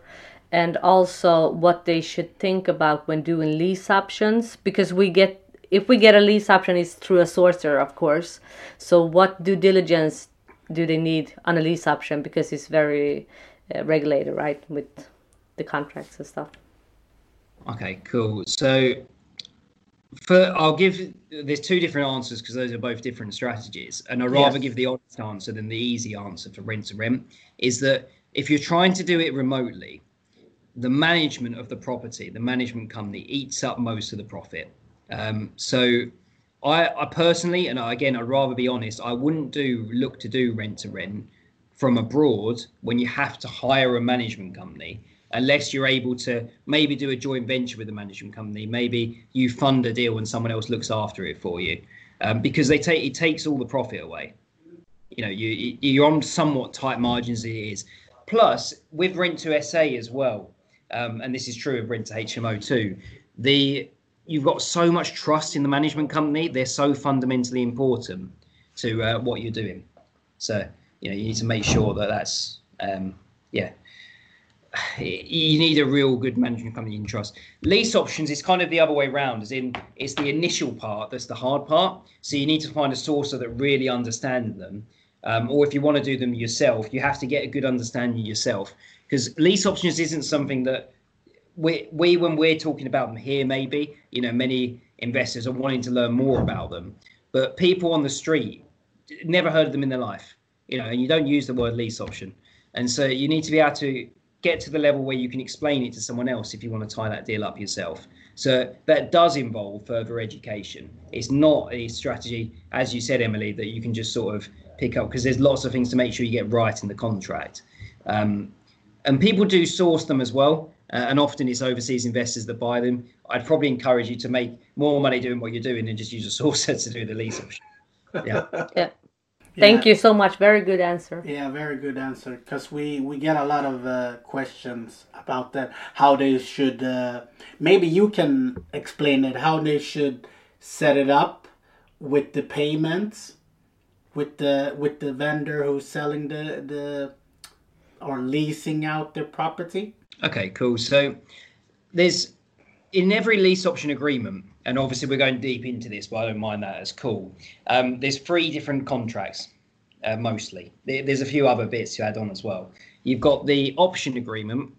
and also what they should think about when doing lease options because we get if we get a lease option it's through a sourcer of course so what due diligence do they need on a lease option because it's very uh, regulated right with the contracts and stuff Okay, cool. So, for I'll give there's two different answers because those are both different strategies, and I'd rather Yes. give the honest answer than the easy answer for rent to rent. Is that if you're trying to do it remotely, the management of the property, the management company eats up most of the profit. Um, so, I, I personally, and again, I'd rather be honest, I wouldn't do look to do rent to rent from abroad when you have to hire a management company unless you're able to maybe do a joint venture with a management company maybe you fund a deal and someone else looks after it for you. Um, because they take it takes all the profit away. You know you you're on somewhat tight margins it is. Plus with rent to sa as well um, and this is true of rent to hmo too the you've got so much trust in the management company they're so fundamentally important to uh, what you're doing. So you know you need to make sure that that's um, yeah you need a real good management company you can trust. Lease options is kind of the other way around, as in it's the initial part that's the hard part. So you need to find a sourcer that really understands them. Um, or if you want to do them yourself, you have to get a good understanding yourself. Because lease options isn't something that we, we, when we're talking about them here, maybe, you know, many investors are wanting to learn more about them. But people on the street never heard of them in their life, you know, and you don't use the word lease option. And so you need to be able to get to the level where you can explain it to someone else if you want to tie that deal up yourself. So that does involve further education. It's not a strategy, as you said, Emily, that you can just sort of pick up because there's lots of things to make sure you get right in the contract. Um, and people do source them as well. Uh, and often it's overseas investors that buy them. I'd probably encourage you to make more money doing what you're doing and just use a sourcer to do the lease option. Yeah. yeah thank you so much very good answer Yeah, very good answer. Because we we get a lot of uh, questions about that. How they should. Uh, maybe you can explain it. How they should set it up with the payments, with the with the vendor who's selling the the or leasing out their property. Okay, cool. So there's in every lease option agreement, and obviously we're going deep into this, but I don't mind that. It's cool. Um, there's three different contracts, uh, mostly. There's a few other bits to add on as well. You've got the option agreement,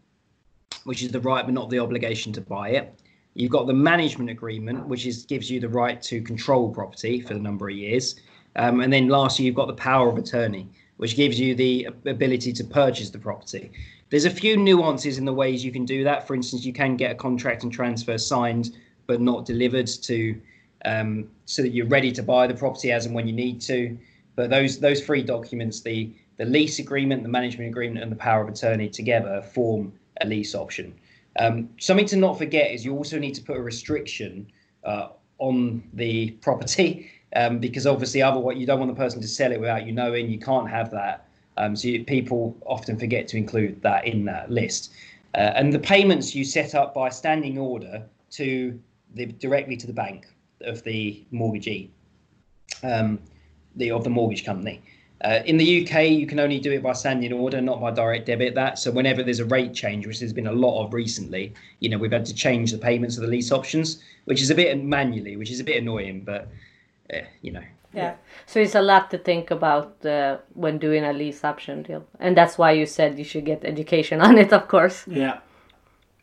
which is the right but not the obligation to buy it. You've got the management agreement, which is gives you the right to control property for the number of years. Um, and then lastly, you've got the power of attorney, which gives you the ability to purchase the property. There's a few nuances in the ways you can do that. For instance, you can get a contract and transfer signed but not delivered to um, so that you're ready to buy the property as and when you need to. But those those three documents, the the lease agreement, the management agreement, and the power of attorney together form a lease option. Um, something to not forget is you also need to put a restriction uh, on the property um, because obviously otherwise you don't want the person to sell it without you knowing. You can't have that. Um, so you, people often forget to include that in that list. Uh, and the payments you set up by standing order to the directly to the bank of the mortgagee, um, the of the mortgage company. Uh, in the UK, you can only do it by standing order, not by direct debit. That so whenever there's a rate change, which there's been a lot of recently, you know, we've had to change the payments of the lease options, which is a bit manually, which is a bit annoying, but uh, you know. Yeah. So it's a lot to think about uh, when doing a lease option deal, and that's why you said you should get education on it, of course. Yeah.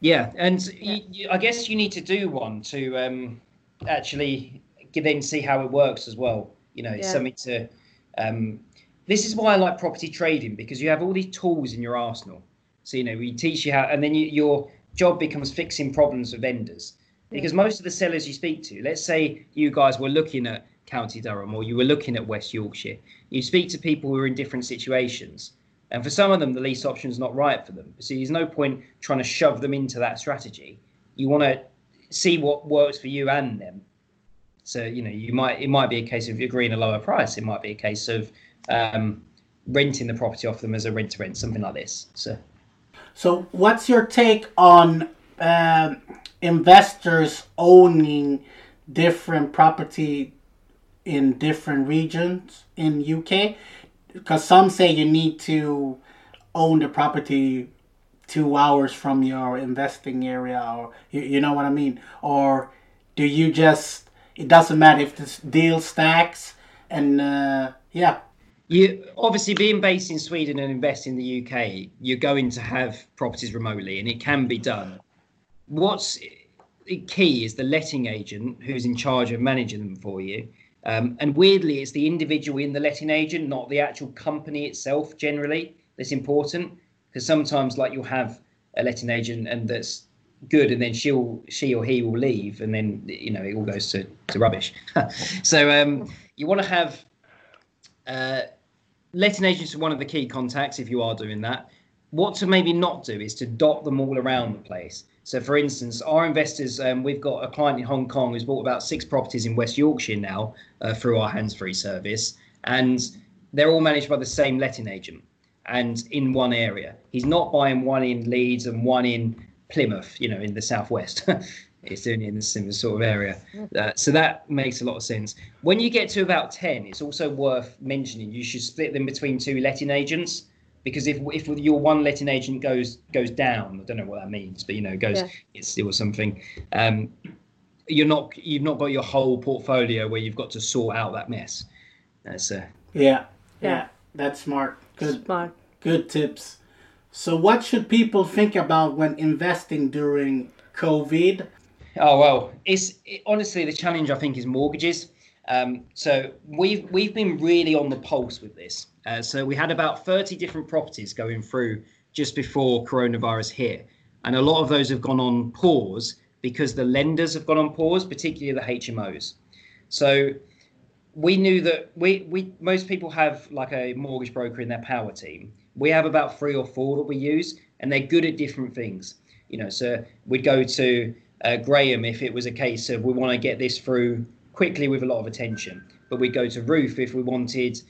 Yeah, and You, you, I guess you need to do one to um, actually then see how it works as well. You know, it's yeah. something to. Um, this is why I like property trading because you have all these tools in your arsenal. So you know, we teach you how, and then you, your job becomes fixing problems for vendors. Because most of the sellers you speak to, let's say you guys were looking at County Durham or you were looking at West Yorkshire, you speak to people who are in different situations and for some of them, the lease option is not right for them. So there's no point trying to shove them into that strategy. You want to see what works for you and them. So you know, you might it might be a case of agreeing a lower price. It might be a case of um, renting the property off them as a rent to rent, something like this. So, so what's your take on uh, investors owning different property in different regions in UK? Because some say you need to own the property two hours from your investing area or you, you know what i mean? Or do you just it doesn't matter if this deal stacks and uh, yeah. You obviously being based in sweden and investing in the uk you're going to have properties remotely and it can be done. What's key is the letting agent who's in charge of managing them for you um, and weirdly, it's the individual in the letting agent, not the actual company itself. Generally, that's important because sometimes, like you'll have a letting agent, and that's good, and then she'll she or he will leave, and then you know it all goes to, to rubbish. so um, you want to have uh, letting agents are one of the key contacts if you are doing that. What to maybe not do is to dot them all around the place. So, for instance, our investors, um, we've got a client in Hong Kong who's bought about six properties in West Yorkshire now uh, through our hands free service, and they're all managed by the same letting agent and in one area. He's not buying one in Leeds and one in Plymouth, you know, in the southwest. it's it in the similar sort of area. Uh, so that makes a lot of sense. When you get to about 10, it's also worth mentioning you should split them between two letting agents because if if your one letting agent goes goes down, I don't know what that means, but you know, goes yeah. it's still something. Um, you're not you've not got your whole portfolio where you've got to sort out that mess. That's uh, yeah, yeah, that's smart. Good, smart. Good tips. So, what should people think about when investing during COVID? Oh well, it's it, honestly the challenge. I think is mortgages. Um, so we've we've been really on the pulse with this. Uh, so we had about 30 different properties going through just before coronavirus hit, and a lot of those have gone on pause because the lenders have gone on pause, particularly the HMOs. So we knew that we, we most people have like a mortgage broker in their power team. We have about three or four that we use, and they're good at different things. You know, so we'd go to uh, Graham if it was a case of we want to get this through quickly with a lot of attention. But we'd go to Roof if we wanted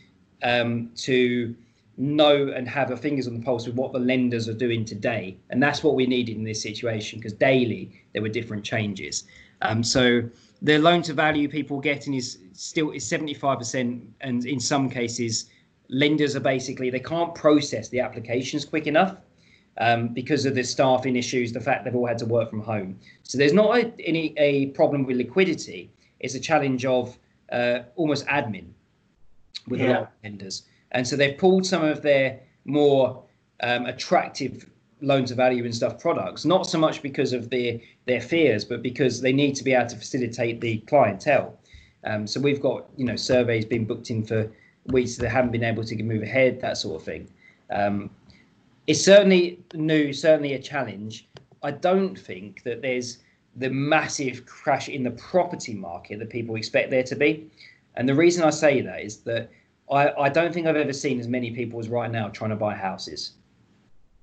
um, to know and have our fingers on the pulse with what the lenders are doing today. And that's what we needed in this situation because daily there were different changes. Um, so the loan to value people getting is still is 75%. And in some cases, lenders are basically, they can't process the applications quick enough. Um, because of the staffing issues, the fact they've all had to work from home. So there's not a, any a problem with liquidity. It's a challenge of uh, almost admin with yeah. a lot of lenders. And so they've pulled some of their more um, attractive loan to value and stuff products, not so much because of their their fears, but because they need to be able to facilitate the clientele. Um, so we've got you know surveys being booked in for weeks that haven't been able to move ahead, that sort of thing. Um, it's certainly new, certainly a challenge. I don't think that there's the massive crash in the property market that people expect there to be. And the reason I say that is that I, I don't think I've ever seen as many people as right now trying to buy houses.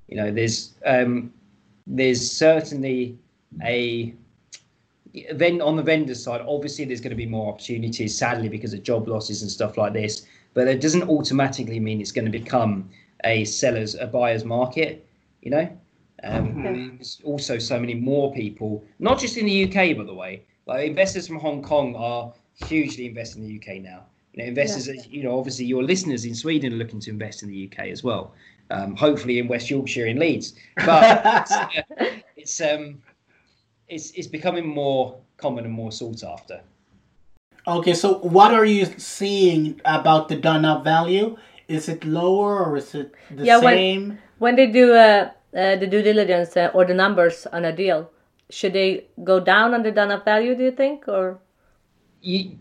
You know, there's um, there's certainly a then on the vendor side, obviously there's going to be more opportunities, sadly, because of job losses and stuff like this. But it doesn't automatically mean it's going to become a seller's, a buyer's market. You know, um, there's also so many more people, not just in the UK, by the way. Like investors from Hong Kong are hugely investing in the UK now You know, investors, yeah. you know, obviously your listeners in Sweden are looking to invest in the UK as well. Um, hopefully in West Yorkshire in Leeds, but it's, uh, it's um, it's it's becoming more common and more sought after. Okay, so what are you seeing about the done up value? Is it lower or is it the yeah, same? When, when they do uh, uh, the due diligence uh, or the numbers on a deal, should they go down on the done up value? Do you think, or you,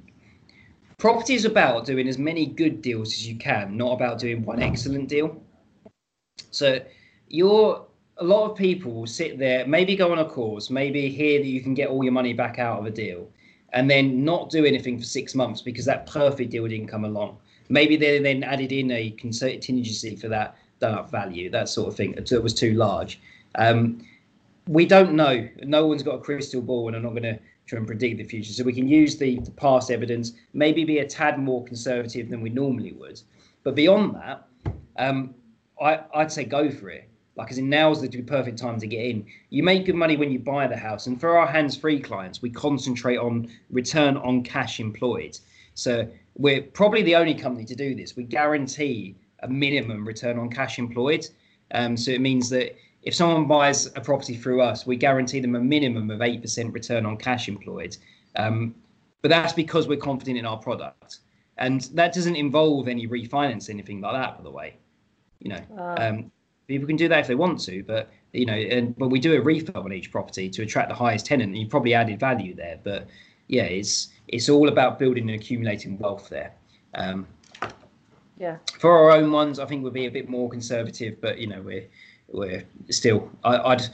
property is about doing as many good deals as you can, not about doing one excellent deal. So you're a lot of people will sit there, maybe go on a course, maybe hear that you can get all your money back out of a deal, and then not do anything for six months because that perfect deal didn't come along. Maybe they then added in a contingency for that done up value, that sort of thing. It was too large. Um, we don't know. No one's got a crystal ball, and I'm not going to try and predict the future. So we can use the, the past evidence, maybe be a tad more conservative than we normally would. But beyond that, um, I, I'd say go for it. Like, as in now's the perfect time to get in. You make good money when you buy the house, and for our hands-free clients, we concentrate on return on cash employed. So we're probably the only company to do this. We guarantee a minimum return on cash employed. Um, so it means that if someone buys a property through us, we guarantee them a minimum of 8% return on cash employed. Um, but that's because we're confident in our product. And that doesn't involve any refinance, anything like that, by the way. You know, uh. um, people can do that if they want to, but you know, and but we do a refurb on each property to attract the highest tenant, and you probably added value there. But yeah, it's it's all about building and accumulating wealth there. Um, yeah. For our own ones, I think we'll be a bit more conservative, but you know, we're we're still. I, would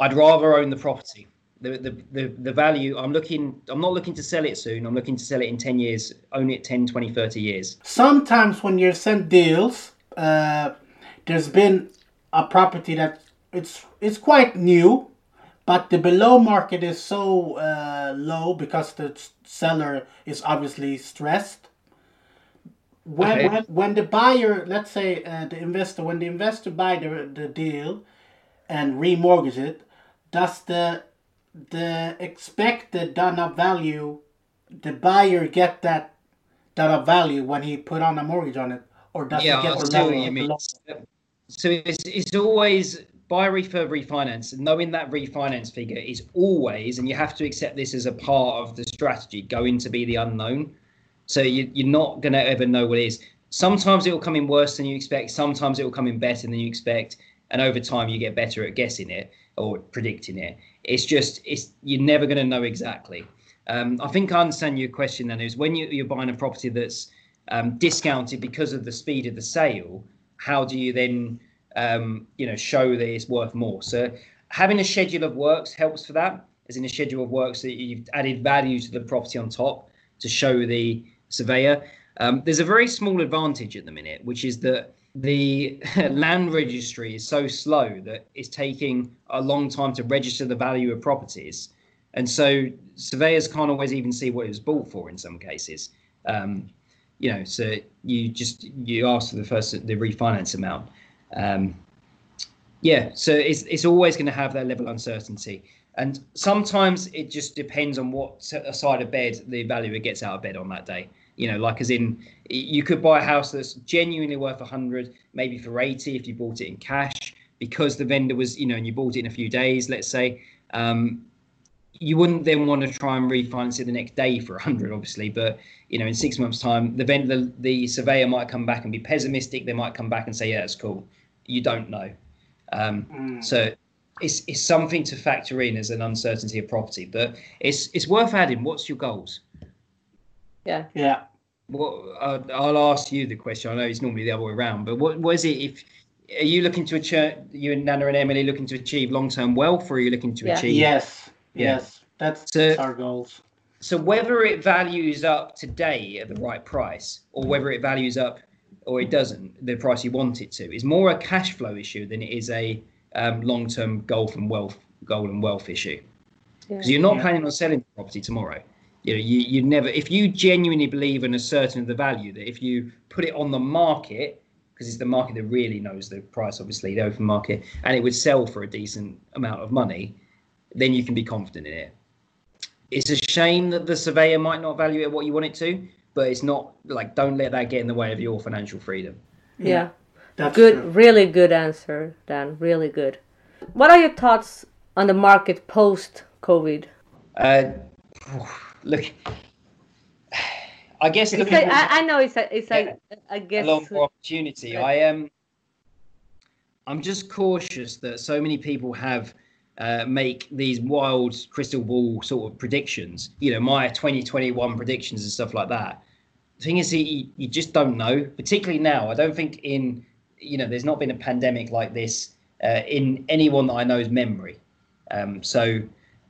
I'd rather own the property. The, the, the, the value i'm looking i'm not looking to sell it soon i'm looking to sell it in 10 years own it 10 20 30 years sometimes when you're sent deals uh, there's been a property that it's it's quite new but the below market is so uh, low because the seller is obviously stressed when, okay. when, when the buyer, let's say uh, the investor, when the investor buy the, the deal and remortgage it, does the the expected done up value, the buyer get that done up value when he put on a mortgage on it, or does yeah, he get the level? You mean. So it's it's always buy refurb refinance, knowing that refinance figure is always, and you have to accept this as a part of the strategy, going to be the unknown. So you, you're not going to ever know what it is. Sometimes it will come in worse than you expect. Sometimes it will come in better than you expect. And over time, you get better at guessing it or predicting it. It's just, it's you're never going to know exactly. Um, I think I understand your question then is when you, you're buying a property that's um, discounted because of the speed of the sale, how do you then, um, you know, show that it's worth more? So having a schedule of works helps for that, as in a schedule of works that you've added value to the property on top to show the surveyor. Um, there's a very small advantage at the minute, which is that the land registry is so slow that it's taking a long time to register the value of properties. And so surveyors can't always even see what it was bought for in some cases. Um, you know, so you just you ask for the first the refinance amount. Um, yeah, so it's it's always going to have that level of uncertainty. And sometimes it just depends on what side of bed the valuer gets out of bed on that day you know like as in you could buy a house that's genuinely worth 100 maybe for 80 if you bought it in cash. Because the vendor was you know and you bought it in a few days let's say um, you wouldn't then want to try and refinance it the next day for 100 obviously. But you know in six months time the vendor the, the surveyor might come back and be pessimistic. They might come back and say yeah that's cool. You don't know. Um, mm. so it's, it's something to factor in as an uncertainty of property. But it's it's worth adding. What's your goals yeah. Yeah. Well, I'll, I'll ask you the question. I know it's normally the other way around, but what was it? If are you looking to achieve, you and Nana and Emily looking to achieve long-term wealth, or are you looking to yeah. achieve? Yes. Yeah. Yes. That's, so, our goals. So whether it values up today at the right price, or whether it values up or it doesn't, the price you want it to, is more a cash flow issue than it is a um, long-term goal and wealth goal and wealth issue. Because yeah. you're not yeah. planning on selling the property tomorrow you know you you never if you genuinely believe and are certain of the value that if you put it on the market because it's the market that really knows the price obviously the open market and it would sell for a decent amount of money then you can be confident in it it's a shame that the surveyor might not value it what you want it to but it's not like don't let that get in the way of your financial freedom. Yeah. That's Good, true. really good answer, Dan. Really good. What are your thoughts on the market post COVID? Uh, look, I guess looking like, forward I, I know it's a, it's like I a guess lot more opportunity. I am. I'm just cautious that so many people have uh, make these wild crystal ball sort of predictions. You know, my 2021 predictions and stuff like that. The thing is, you, you just don't know. Particularly now, I don't think in you know, there's not been a pandemic like this uh, in anyone that I know's memory. Um, so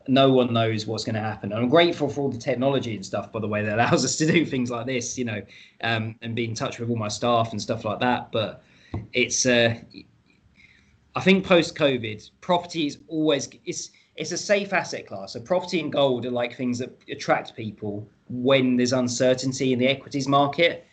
no one knows what's going to happen. And I'm grateful for all the technology and stuff, by the way, that allows us to do things like this, you know, um, and be in touch with all my staff and stuff like that. But it's, uh, I think post COVID, property is always it's it's a safe asset class. So property and gold are like things that attract people when there's uncertainty in the equities market.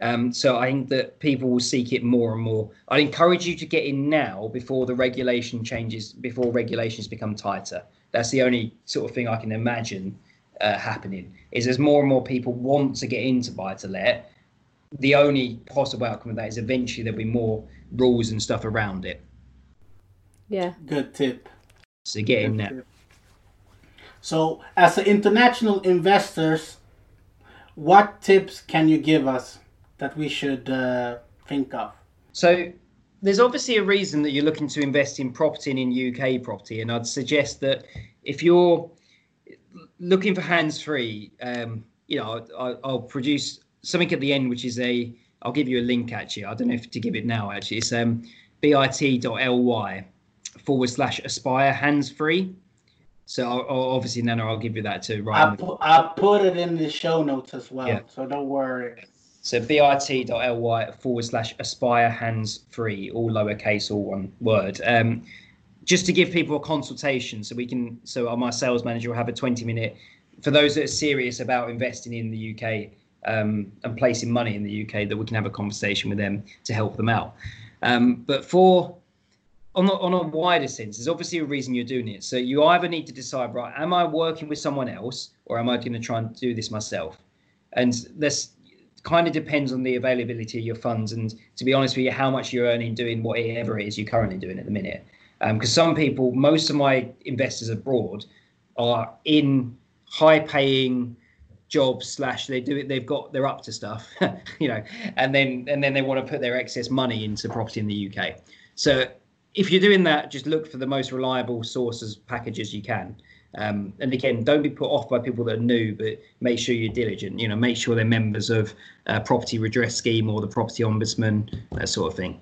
Um, so I think that people will seek it more and more. I'd encourage you to get in now before the regulation changes, before regulations become tighter. That's the only sort of thing I can imagine uh, happening. Is as more and more people want to get into buy to let, the only possible outcome of that is eventually there'll be more rules and stuff around it. Yeah. Good tip. So get in there. So, as an international investors, what tips can you give us that we should uh, think of? So there's obviously a reason that you're looking to invest in property and in UK property, and I'd suggest that if you're looking for hands-free, um, you know, I, I'll produce something at the end, which is a. I'll give you a link actually. I don't know if to give it now actually. It's um, bit.ly forward slash aspire hands-free. So I'll, I'll- obviously, Nana, I'll give you that too. write. I in the- pu- I put it in the show notes as well, Yeah. so don't worry. So bit.ly forward slash aspire hands free, all lowercase, all one word. Um, just to give people a consultation so we can, so my sales manager will have a 20 minute, for those that are serious about investing in the UK um, and placing money in the UK, that we can have a conversation with them to help them out. Um, but for, on on a wider sense, there's obviously a reason you're doing it. So you either need to decide, right, am I working with someone else or am I going to try and do this myself? And this kind of depends on the availability of your funds and to be honest with you how much you're earning doing whatever it is you're currently doing at the minute. Um, because some people most of my investors abroad are in high paying jobs slash they do it they've got they're up to stuff you know and then and then they want to put their excess money into property in the uk so if you're doing that just look for the most reliable sources packages you can um, and again, don't be put off by people that are new, but make sure you're diligent. You know, make sure they're members of property redress scheme or the property ombudsman, that sort of thing.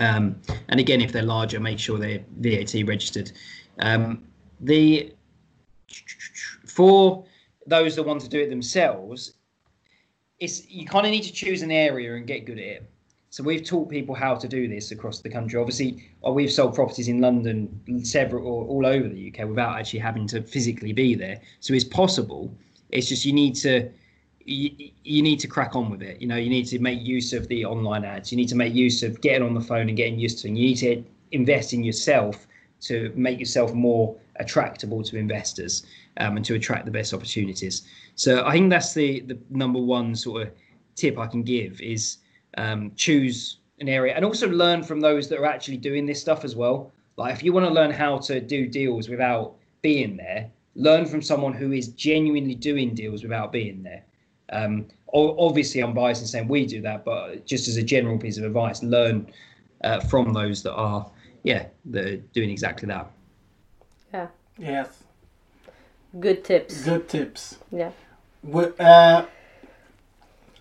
Um, and again, if they're larger, make sure they're VAT registered. Um, the for those that want to do it themselves, it's you kind of need to choose an area and get good at it. So we've taught people how to do this across the country. Obviously, uh, we've sold properties in London, several or all over the UK without actually having to physically be there. So it's possible. It's just you need to you, you need to crack on with it. You know, you need to make use of the online ads. You need to make use of getting on the phone and getting used to. And you need to invest in yourself to make yourself more attractable to investors um, and to attract the best opportunities. So I think that's the the number one sort of tip I can give is um, choose an area and also learn from those that are actually doing this stuff as well. Like if you want to learn how to do deals without being there, learn from someone who is genuinely doing deals without being there. Um, obviously, I'm biased in saying we do that, but just as a general piece of advice, learn uh, from those that are, yeah, that are doing exactly that. Yeah. Yes, Good tips. good tips. Yeah. Wi- Uh,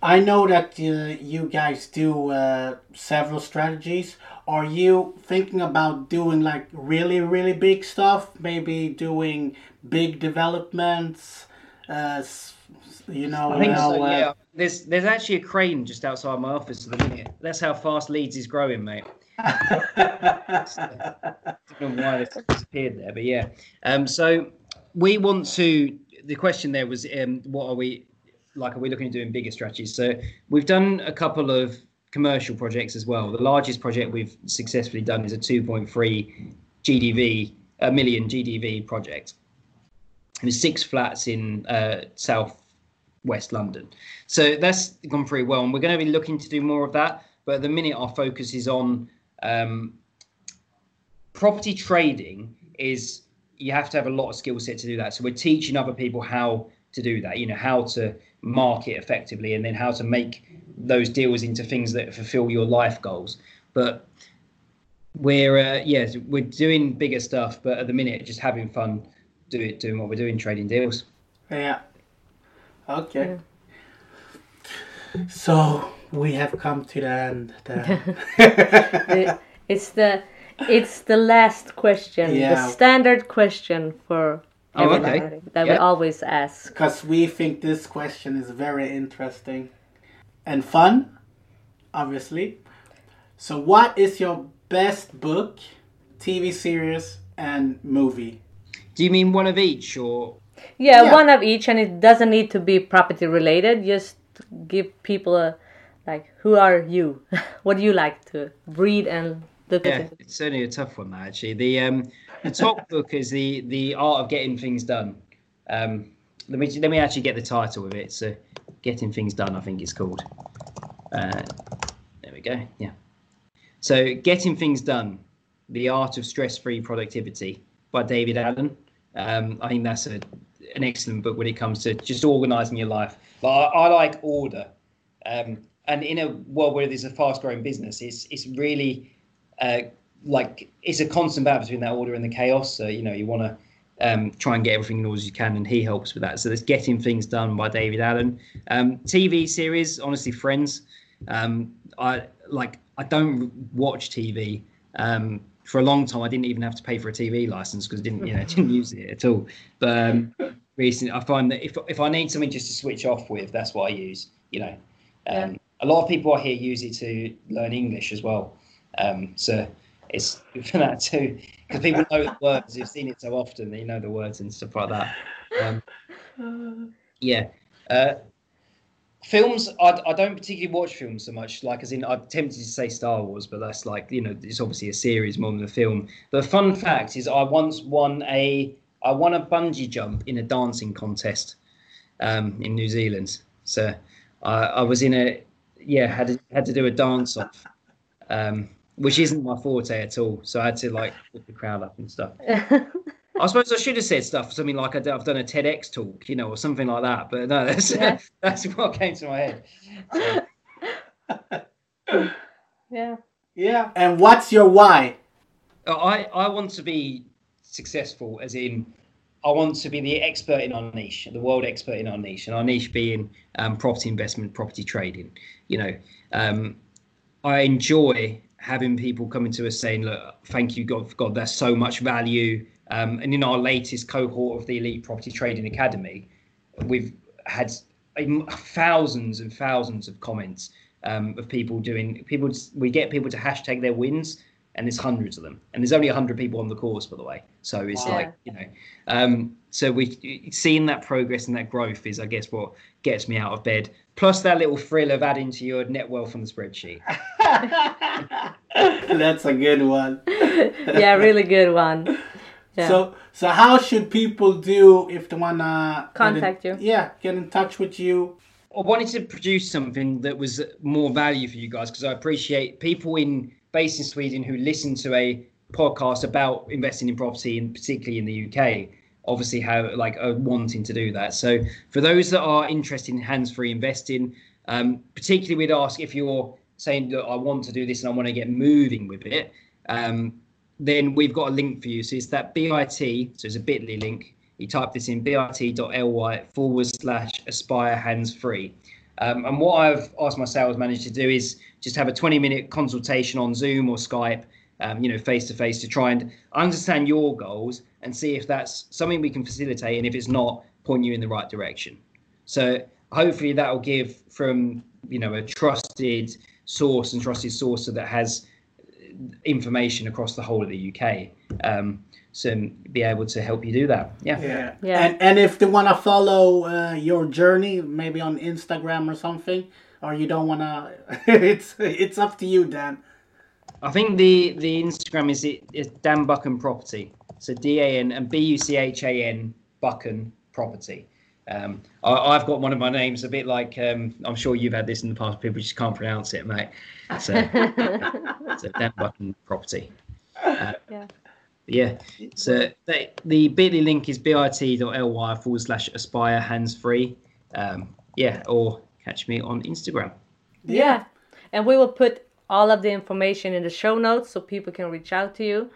I know that uh, you guys do uh, several strategies. Are you thinking about doing like really, really big stuff? Maybe doing big developments? Uh, you know, I think so. uh, Yeah, there's there's actually a crane just outside my office at the minute. That's how fast Leeds is growing, mate. I don't know why it's disappeared there, but yeah. Um, so we want to. The question there was, um, what are we like? Are we looking at doing bigger strategies? So we've done a couple of commercial projects as well. The largest project we've successfully done is a 2.3 GDV, a million GDV project. There's six flats in uh, South West London. So that's gone pretty well, and we're going to be looking to do more of that. But at the minute, our focus is on um, property trading. Is you have to have a lot of skill set to do that. So we're teaching other people how to do that. You know how to market effectively, and then how to make those deals into things that fulfill your life goals. But we're uh, yeah, we're doing bigger stuff, but at the minute, just having fun, do it, doing what we're doing, trading deals. Yeah. Okay. So we have come to the end. The- it's the it's the last question, Yeah. the standard question for Oh, okay. everybody that we always ask. Because we think this question is very interesting and fun, obviously. So, what is your best book, TV series, and movie? Do you mean one of each, or Yeah, Yeah. one of each, and it doesn't need to be property related. Just give people a like, who are you? what do you like to read and look yeah, at? it's certainly a tough one. That actually, the um, the top book is the the art of getting things done. Um, let me let me actually get the title of it. So, getting things done, I think it's called. Uh, there we go. Yeah. So, getting things done, the art of stress-free productivity by David Allen. Um, I think that's a an excellent book when it comes to just organising your life. But I, I like order, um, and in a world where there's a fast-growing business, it's it's really uh, like it's a constant battle between that order and the chaos. So you know you want to um, try and get everything in order as you can, and he helps with that. So there's Getting Things Done by David Allen. Um, TV series, honestly, Friends. Um, I like I don't watch TV. Um, for a long time, I didn't even have to pay for a TV license because I didn't, you know, didn't use it at all. But um, recently, I find that if if I need something just to switch off with, that's what I use. You know, um, Yeah. a lot of people I hear use it to learn English as well. Um, so it's good for that too, because people know the words. You've seen it so often, they know the words and stuff like that. Um, yeah. Uh, films, I, I don't particularly watch films so much. Like, as in, I'm tempted to say Star Wars, but that's like, you know, it's obviously a series more than a film. The fun fact is, I once won a, I won a bungee jump in a dancing contest um, in New Zealand. So I, I was in a, yeah, had to, had to do a dance off, um, which isn't my forte at all. So I had to like put the crowd up and stuff. I suppose I should have said stuff, something like I've done a TEDx talk, you know, or something like that. But no, that's Yeah. that's what came to my head. So, Yeah. Yeah. And what's your why? I I want to be successful, as in I want to be the expert in our niche, the world expert in our niche, and our niche being um, property investment, property trading. You know, um, I enjoy having people coming to us saying, "Look, thank you, God, God, there's so much value." Um, and in our latest cohort of the Elite Property Trading Academy, we've had thousands and thousands of comments um, of people doing people. We get people to hashtag their wins, and there's hundreds of them, and there's only hundred people on the course, by the way. So it's Wow. like you know, um, so we seeing that progress and that growth is, I guess, what gets me out of bed. Plus that little thrill of adding to your net wealth on the spreadsheet. That's a good one. yeah, really good one. Yeah. So, so how should people do if they wanna Contact you. Yeah, get in touch with you. I wanted to produce something that was more value for you guys because I appreciate people in based in Sweden who listen to a podcast about investing in property and particularly in the UK obviously have like are wanting to do that. So for those that are interested in hands-free investing, um, particularly we'd ask if you're saying that I want to do this and I want to get moving with it, um, then we've got a link for you. So it's that BIT, so it's a bit.ly link. You type this in bit.ly forward slash aspire hands free. Um, and what I've asked my sales manager to do is just have a 20 minute consultation on Zoom or Skype, um, you know, face to face to try and understand your goals and see if that's something we can facilitate. And if it's not, point you in the right direction. So hopefully that will give from, you know, a trusted source and trusted source that has information across the whole of the UK. Um, so be able to help you do that. Yeah. Yeah. Yeah. And and if they wanna follow uh, your journey, maybe on Instagram or something, or you don't wanna, it's it's up to you, Dan. I think the the Instagram is it is Dan Buchan Property. So D A N and B U C H A N Buchan Property. Um, I, have got one of my names a bit like um, I'm sure you've had this in the past. People just can't pronounce it, mate. So, it's a Dan Button property. Uh, yeah. Yeah. So the, the bit.ly link is bit.ly forward slash aspire hands free. Um, yeah, or catch me on Instagram. Yeah. And we will put all of the information in the show notes so people can reach out to you.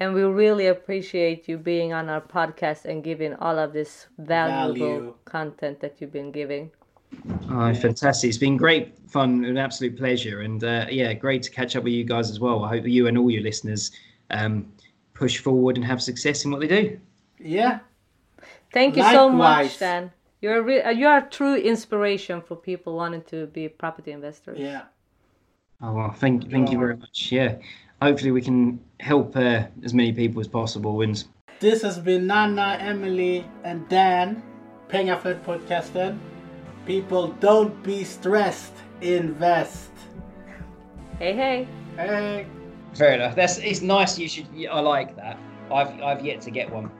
And we really appreciate you being on our podcast and giving all of this valuable Value. content that you've been giving. Oh, fantastic. It's been great fun, an absolute pleasure. And uh, yeah, great to catch up with you guys as well. I hope you and all your listeners um, push forward and have success in what they do. Yeah. Thank you Likewise. so much, Dan. You're a re- you're a true inspiration for people wanting to be property investors. Yeah. Oh well, thank thank you very much. Yeah, hopefully we can help uh, as many people as possible. wins. this has been Nana, Emily, and Dan, Pengaflödet podcasten. People, don't be stressed. Invest. Hey, hey. Hey. Fair enough. That's it's nice. You should. I like that. I've I've yet to get one.